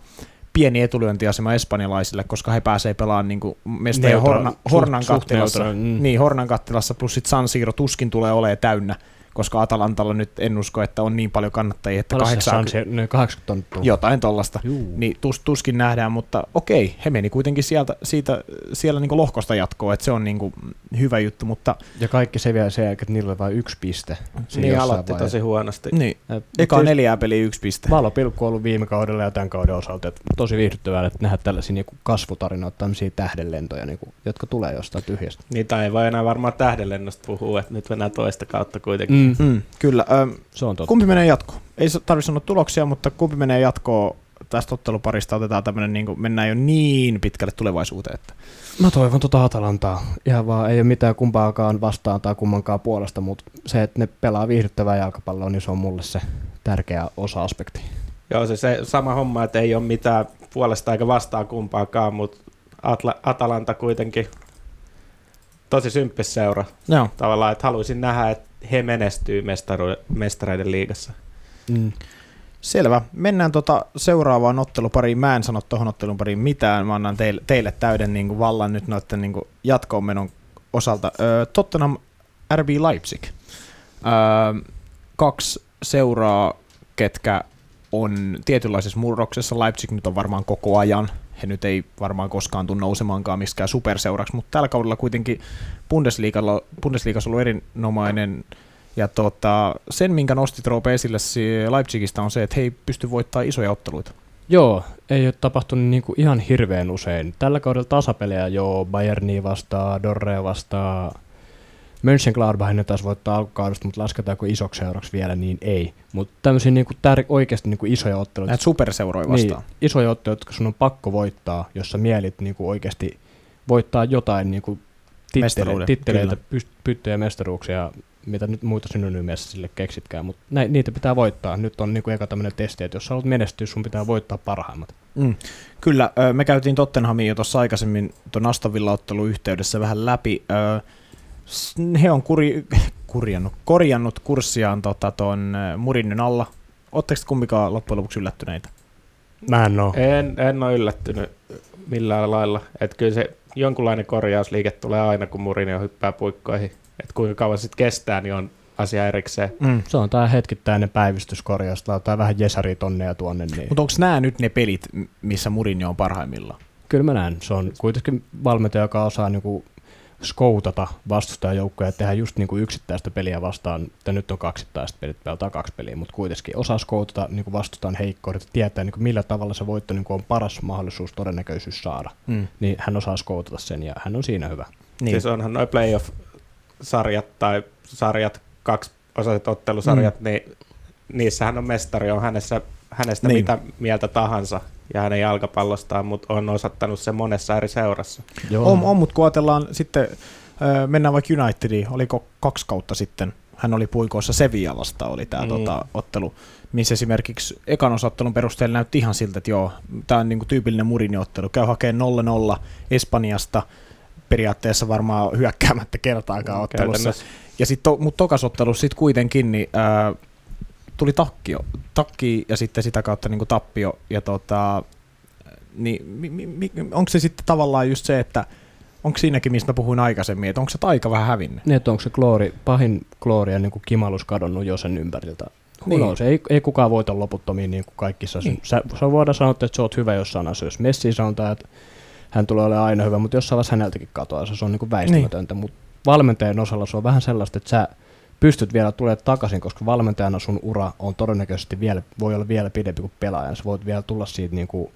pieni etulyöntiasema espanjalaisille, koska he pääsee pelaamaan niin Neutral- Horna, Hornan kattilassa. mm. Niin, Hornan kattilassa plus sit San Siro tuskin tulee olemaan täynnä, koska Atalantalla nyt en usko, että on niin paljon kannattajia, että Paljon se 80, Sansi- ne 80 tonnia. jotain tollasta. Juu. Niin tus, tuskin nähdään, mutta okei, he meni kuitenkin sieltä, siitä, siellä niin lohkosta jatkoon, että se on niin hyvä juttu, mutta Ja kaikki se vielä sen jälkeen, että niillä oli vain yksi piste. Siinä Niin aloitti tosi huonosti. niin, Et- eka neljää peliä yksi piste. Valopilkku on ollut viime kaudella ja tämän kauden osalta. Et tosi viihdyttävää, että nähdä tällaisia niinku kasvutarinoita, tämmöisiä tähdenlentoja, niinku, jotka tulee jostain tyhjästä. Niitä ei voi enää varmaan tähdenlennosta puhua, että nyt mennään toista kautta kuitenkin. Mm. Mm, kyllä. Ö, Se on totta. kumpi menee jatkoon? Ei tarvitse sanoa tuloksia, mutta kumpi menee jatkoon tästä otteluparista otetaan tämmöinen, niin kuin, mennään jo niin pitkälle tulevaisuuteen, että Mä toivon tota Atalantaa. Ihan vaan ei ole mitään kumpaakaan vastaan tai kummankaan puolesta, mutta se, että ne pelaa viihdyttävää jalkapalloa, niin se on mulle se tärkeä osa-aspekti. Joo, se, se sama homma, että ei ole mitään puolesta eikä vastaan kumpaakaan, mutta Atla, Atalanta kuitenkin tosi symppis seura Joo. tavallaan, että haluaisin nähdä, että he menestyy mestaru, mestareiden liigassa. Mm. Selvä. Mennään tota seuraavaan ottelupariin. Mä en sano tuohon ottelun pariin mitään. Mä annan teille, teille täyden niin kuin, vallan nyt noiden niin jatkoon menon osalta. Öö, Tottenham RB Leipzig. Öö, kaksi seuraa, ketkä on tietynlaisessa murroksessa. Leipzig nyt on varmaan koko ajan. He nyt ei varmaan koskaan tule nousemaankaan miksikään superseuraksi, mutta tällä kaudella kuitenkin Bundesliigalla, Bundesliigassa on ollut erinomainen ja tota, sen, minkä nostit Roope esille si- Leipzigistä, on se, että he ei pysty voittamaan isoja otteluita. Joo, ei ole tapahtunut niinku ihan hirveän usein. Tällä kaudella tasapelejä joo, Bayernia vastaa, Dorrea vastaa, Mönchengladbach ne taas voittaa alkukaudesta, mutta lasketaanko isoksi seuraksi vielä, niin ei. Mutta tämmöisiä niinku tär- oikeasti niinku isoja otteluita. Näitä superseuroja vastaan. Niin, isoja otteluita, jotka sun on pakko voittaa, jos sä mielit niinku oikeasti voittaa jotain niinku tittele- titteleitä, pyst- pyttyjä mestaruuksia, mitä nyt muita synonyymiä sille keksitkään, mutta niitä pitää voittaa. Nyt on niinku eka tämmöinen testi, että jos haluat menestyä, sun pitää voittaa parhaimmat. Mm. Kyllä, me käytiin Tottenhamin jo tuossa aikaisemmin tuon Aston Villa-ottelun yhteydessä vähän läpi. He on kuri, [laughs] kurjannut, korjannut kurssiaan tota, tuon Murinnon alla. Oletteko te kumpikaan loppujen lopuksi yllättyneitä? Mä en oo. En, en ole yllättynyt millään lailla. Että kyllä se jonkunlainen korjausliike tulee aina, kun Murinio hyppää puikkoihin. Että kuinka kauan sitten kestää, niin on asia erikseen. Mm. Se on tää hetkittäinen päivystyskorjaus, laitetaan vähän Jesari tonneja tuonne, niin Mutta onko nämä nyt ne pelit, missä Murinho on parhaimmillaan? kyllä mä näen. Se on kuitenkin valmentaja, joka osaa niinku skoutata vastustajajoukkoja ja tehdä just niinku yksittäistä peliä vastaan, että nyt on kaksittaista pelit, pelataan kaksi peliä, mutta kuitenkin osaa skoutata niinku vastustajan heikkoudet, tietää niinku millä tavalla se voitto niinku on paras mahdollisuus todennäköisyys saada. Mm. Niin hän osaa skoutata sen ja hän on siinä hyvä. Niin. Siis onhan noin playoff-sarjat tai sarjat, kaksi osaiset ottelusarjat, mm. niin niissähän on mestari, on hänessä, hänestä Niin. mitä mieltä tahansa ja hänen jalkapallostaan, mutta on osattanut se monessa eri seurassa. Joo. On, on mutta kun ajatellaan sitten, mennään vaikka Unitediin, oliko kaksi kautta sitten, hän oli puikoissa Sevillasta, oli tämä mm. Mm. tota, ottelu, missä esimerkiksi ekan osattelun perusteella näytti ihan siltä, että joo, tämä on niinku tyypillinen Murini-ottelu, käy hakemaan 0-0 Espanjasta, periaatteessa varmaan hyökkäämättä kertaakaan ottelussa. Käytännössä. Ja sitten to, mutta tokasottelussa sitten kuitenkin niin, ää, tuli takkio, takki ja sitten sitä kautta niin tappio. Ja tota, niin mi, mi, onko se sitten tavallaan just se, että onko siinäkin, mistä mä puhuin aikaisemmin, että onko se taika vähän hävinnyt? Niin, että onko se kloori, pahin kloori ja niin kuin kimalus kadonnut jo sen ympäriltä. Niin. Niin. Ei, ei kukaan voita loputtomiin niin kuin kaikissa. Niin. Niin. Sä, sä voidaan sanoa, että sä oot hyvä jossain asioissa. Messi sanotaan, että hän tulee olemaan aina hyvä, mutta jossain vaiheessa häneltäkin katoaa. Se on niin kuin väistämätöntä. Niin. Mutta valmentajan osalla se on vähän sellaista, että sä pystyt vielä tulemaan takaisin, koska valmentajana sun ura on todennäköisesti vielä, voi olla vielä pidempi kuin pelaajan. Sä voit vielä tulla siitä, niin kuin,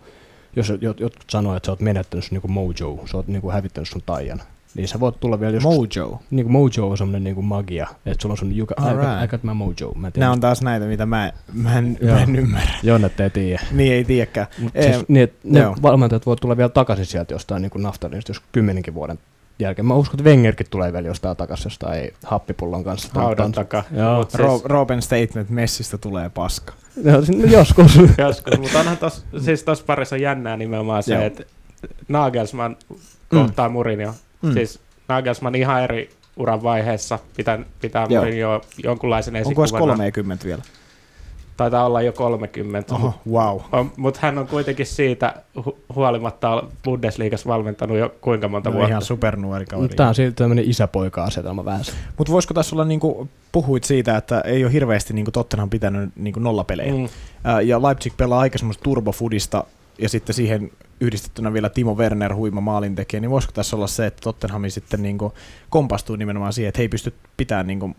jos jot- jotkut sanoo, että sä oot menettänyt sun niin kuin mojo, sä oot niin kuin hävittänyt sun taian. Niin sä voit tulla vielä joskus Mojo. niin kuin mojo on semmoinen niin kuin magia, että sulla on sun you got. I got my mojo. Mä Nämä on taas näitä, mitä mä, mä, en, mä Joo. en ymmärrä. Jonnet ei tiedä. Niin ei tiedäkään. Mut siis, niin, ne joo. valmentajat voi tulla vielä takaisin sieltä jostain niin kuin naftalinista, jos kymmenenkin vuoden jälkeen. Mä uskon, että Wengerkin tulee vielä jostain takaisin jostain happipullon kanssa. Haudan takaa. Joo. Ro- siis, Roben statement Messistä tulee paska. [laughs] Joo, sin- joskus. [laughs] joskus, mutta onhan tos, siis tossa parissa on jännää nimenomaan Joo. se, että Nagelsmann kohtaa mm. Mourinho. Mm. Siis Nagelsmann ihan eri uran vaiheessa pitää, pitää Joo. Mourinho jonkunlaisen Onko edes esikuvana. 30 vielä? Taitaa olla jo 30. Oho, wow. Mutta hän on kuitenkin siitä hu- huolimatta Bundesliigassa valmentanut jo kuinka monta No, vuotta. ihan supernuori kaveri. Tämä on silti tämmöinen isäpoika-asetelma vähän. Mutta voisiko tässä olla, niinku, puhuit siitä, että ei ole hirveästi niinku Tottenham pitänyt niinku nollapelejä. Mm. Ja Leipzig pelaa aika semmoista turbofudista, ja sitten siihen yhdistettynä vielä Timo Werner huima maalintekijä, niin voisiko tässä olla se, että Tottenham sitten niinku kompastuu nimenomaan siihen, että he ei pysty pitämään niinku,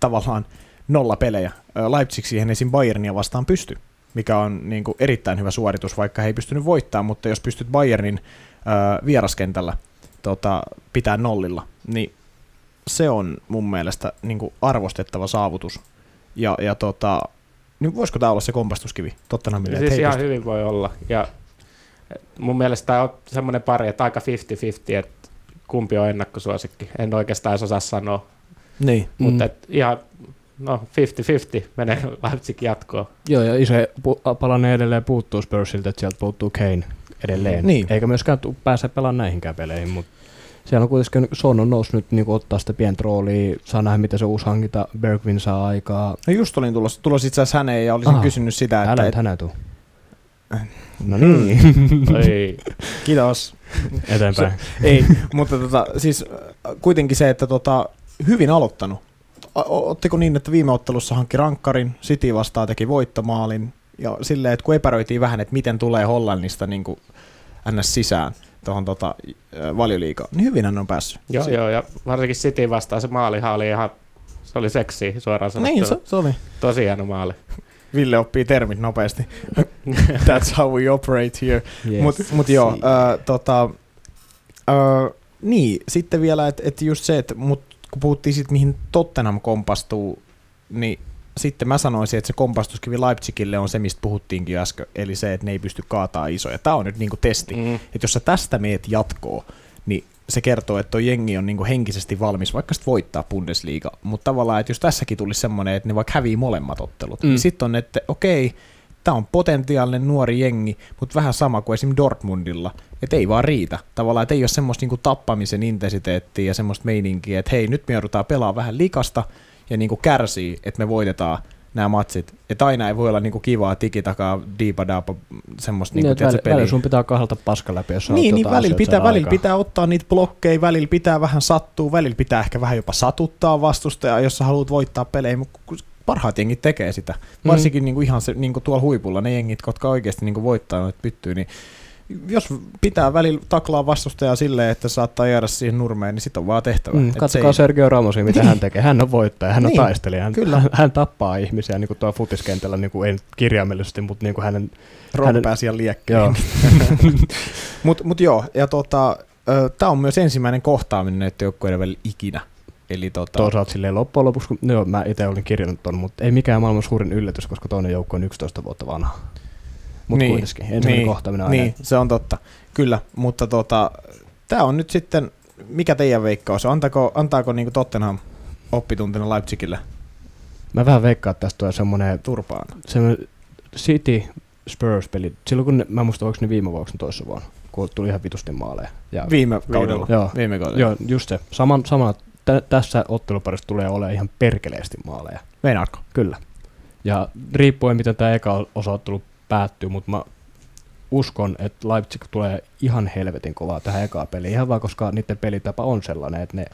tavallaan nolla pelejä. Leipzig siihen esim. Bayernia vastaan pysty, mikä on niinku erittäin hyvä suoritus, vaikka he ei pystynyt voittamaan, mutta jos pystyt Bayernin vieraskentällä tota, pitää nollilla, niin se on mun mielestä niinku arvostettava saavutus. Ja, ja tota, niin voisiko tämä olla se kompastuskivi Tottenhamille? Siis ihan pysty- hyvin voi olla. Ja mun mielestä tämä on semmoinen pari, että aika 50-50, että kumpi on ennakkosuosikki. En oikeastaan edes osaa sanoa, Niin. mm. Mm. mutta et ihan no 50-50 menee [laughs] Leipzig jatkoon. Joo, ja iso palanen edelleen puuttuu Spursilta, että sieltä puuttuu Kane edelleen. Niin. Eikä myöskään pääse pelaamaan näihinkään peleihin, mutta siellä on kuitenkin Son on noussut nyt niin ottaa sitä pientä roolia, saa nähdä mitä se uusi hankinta Bergvin saa aikaa. No just olin tulossa, tulossa itse asiassa häneen ja olisin Aha. kysynyt sitä, että... Älä Et, hänä tuu. No niin, [laughs] Ei. kiitos. eteenpäin. Ei, mutta tota, siis äh, kuitenkin se, että tota, hyvin aloittanut. Ottiko niin, että viime ottelussa hankki rankkarin, City vastaan teki voittomaalin, ja silleen, että kun epäröitiin vähän, että miten tulee Hollannista niin kuin ns. sisään tuohon tota, valioliigaan, niin hyvin hän on päässyt. Joo, Si- joo, ja varsinkin City vastaan se maalihan oli ihan, se oli seksi suoraan sanottuna. Niin, se, se oli. Tosi hieno maali. Ville oppii termit nopeasti. [laughs] That's how we operate here. Yes. Mutta mut joo, äh, tota, äh, niin, sitten vielä, että et just se, että mut, kun puhuttiin siitä, mihin Tottenham kompastuu, niin sitten mä sanoisin, että se kompastuskivi Leipzigille on se, mistä puhuttiinkin äsken, eli se, että ne ei pysty kaataa isoja. Tämä on nyt niinku testi. Mm. Että jos sä tästä meet jatkoon, niin se kertoo, että tuo jengi on niinku henkisesti valmis vaikka sit voittaa Bundesliga, mutta tavallaan, että jos tässäkin tulisi semmoinen, että ne vaikka hävii molemmat ottelut, mm. Mm. niin sitten on, että okei, tämä on potentiaalinen nuori jengi, mutta vähän sama kuin esim. Dortmundilla, että ei vaan riitä. Tavallaan, että ei ole semmoista niinku tappamisen intensiteettiä ja semmoista meininkiä, että hei, nyt me joudutaan pelaamaan vähän likasta ja niinku kärsii, että me voitetaan nämä matsit. Että aina ei voi olla niinku kivaa tikitakaa, diipadaapa, semmoista Niin, niinku, että tiedätkö, välillä peliä. sun pitää kahlata paska läpi, jos Niin, niin välillä, pitää, välillä pitää ottaa niitä blokkeja, välillä pitää vähän sattua, välillä pitää ehkä vähän jopa satuttaa vastustajaa, jos sä haluat voittaa pelejä, mutta parhaat jengit tekee sitä. Mm. Varsinkin niin kuin ihan se, niin kuin tuolla huipulla, ne jengit, jotka oikeasti niin kuin voittaa noita pyttyy, niin jos pitää välillä taklaa vastustajaa silleen, että saattaa jäädä siihen nurmeen, niin sit on vaan tehtävä. Mm, katsokaa ei- Sergio Ramosia, mitä Niin. hän tekee. Hän on voittaja, hän on Niin, taistelija. Hän, kyllä. Hän, tappaa ihmisiä niin kuin tuolla futiskentällä, niin kuin ei kirjaimellisesti, mutta niin kuin hänen... Rob hänen- liekkeen. [laughs] Mutta mut joo, ja tota, tämä on myös ensimmäinen kohtaaminen näiden joukkueiden välillä ikinä. Eli tota, Toisaalta silleen loppujen lopuksi, kun, no, joo, mä itse olin kirjannut ton, mutta ei mikään maailman suurin yllätys, koska toinen joukko on 11 vuotta vanha. Mutta Niin, kuitenkin, ensimmäinen niin, kohtaaminen aina. Niin, se on totta. Kyllä, mutta tota, tämä on nyt sitten, mikä teidän veikkaus on? Antaako, antaako niinku Tottenham oppituntina Leipzigille Mä vähän veikkaan, että tästä tulee semmoinen, turpaan? semmoinen City Spurs-peli. Silloin kun ne, mä muistan, onko ne viime vuoksi toissa vuonna, kun tuli ihan vitusti maaleja. Ja, Viime kaudella. Joo. Viime kaudella. joo, just se. Saman, sama, tä, tässä otteluparissa tulee olemaan ihan perkeleesti maaleja. Meinaatko? Kyllä. Ja riippuen miten tämä eka osaottelu päättyy, mutta mä uskon, että Leipzig tulee ihan helvetin kovaa tähän ekaan peliin, ihan vaan koska niiden pelitapa on sellainen, että ne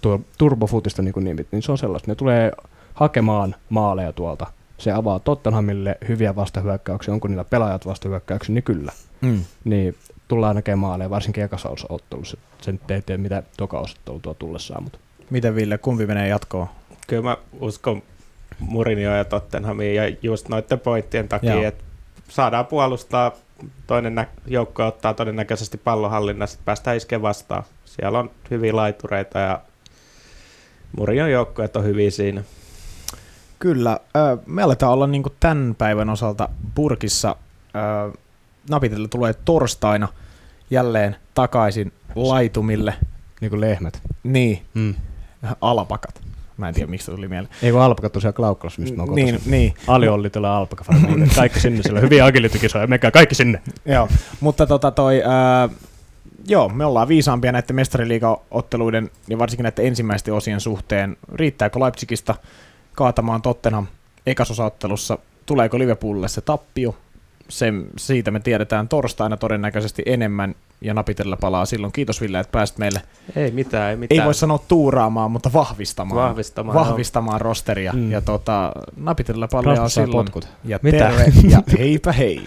tuo turbofutista niin kuin nimit, niin se on sellaista, ne tulee hakemaan maaleja tuolta. Se avaa Tottenhamille hyviä vastahyökkäyksiä, onko niillä pelaajat vastahyökkäyksiä, niin kyllä. Mm. Niin tullaan näkemään maaleja, varsinkin ekassa ottelussa. Sen ei tiedä, mitä toka ottelu tuo tullessaan, mutta Miten Ville, kumpi menee jatkoon? Kyllä mä uskon Murinio ja Tottenhamiin ja just noiden pointtien takia, että saadaan puolustaa, toinen nä- joukko ottaa todennäköisesti pallonhallinnassa, että päästään iskeä vastaan. Siellä on hyviä laitureita ja Murinon joukkueet on hyviä siinä. Kyllä, me aletaan olla niin tämän päivän osalta purkissa. Ö, Napitelle tulee torstaina jälleen takaisin laitumille. niin kuin lehmät. Niin, Mm. alapakat. Mä en tiedä, miksi se tuli mieleen. Ei kun alpakat tosiaan Klaukkalassa, mistä mä oon Niin, niin. Ali Olli tulee alpaka Kaikki sinne, siellä on hyviä agilitykisoja, menkää kaikki sinne. Joo, mutta tota toi, ää, joo, me ollaan viisaampia näiden mestariliigaotteluiden ja varsinkin näiden ensimmäisten osien suhteen. Riittääkö Leipzigistä kaatamaan Tottenham ekasosaottelussa? Tuleeko Liverpoolille se tappio? se, siitä me tiedetään torstaina todennäköisesti enemmän ja napitella palaa silloin. Kiitos Ville, että pääsit meille. Ei mitään, ei mitään. Ei voi sanoa tuuraamaan, mutta vahvistamaan. Vahvistamaan, vahvistamaan rosteria. Mm. Ja tota, napitella palaa silloin. Potkut. Ja Mitä? terve ja [laughs] heipä hei.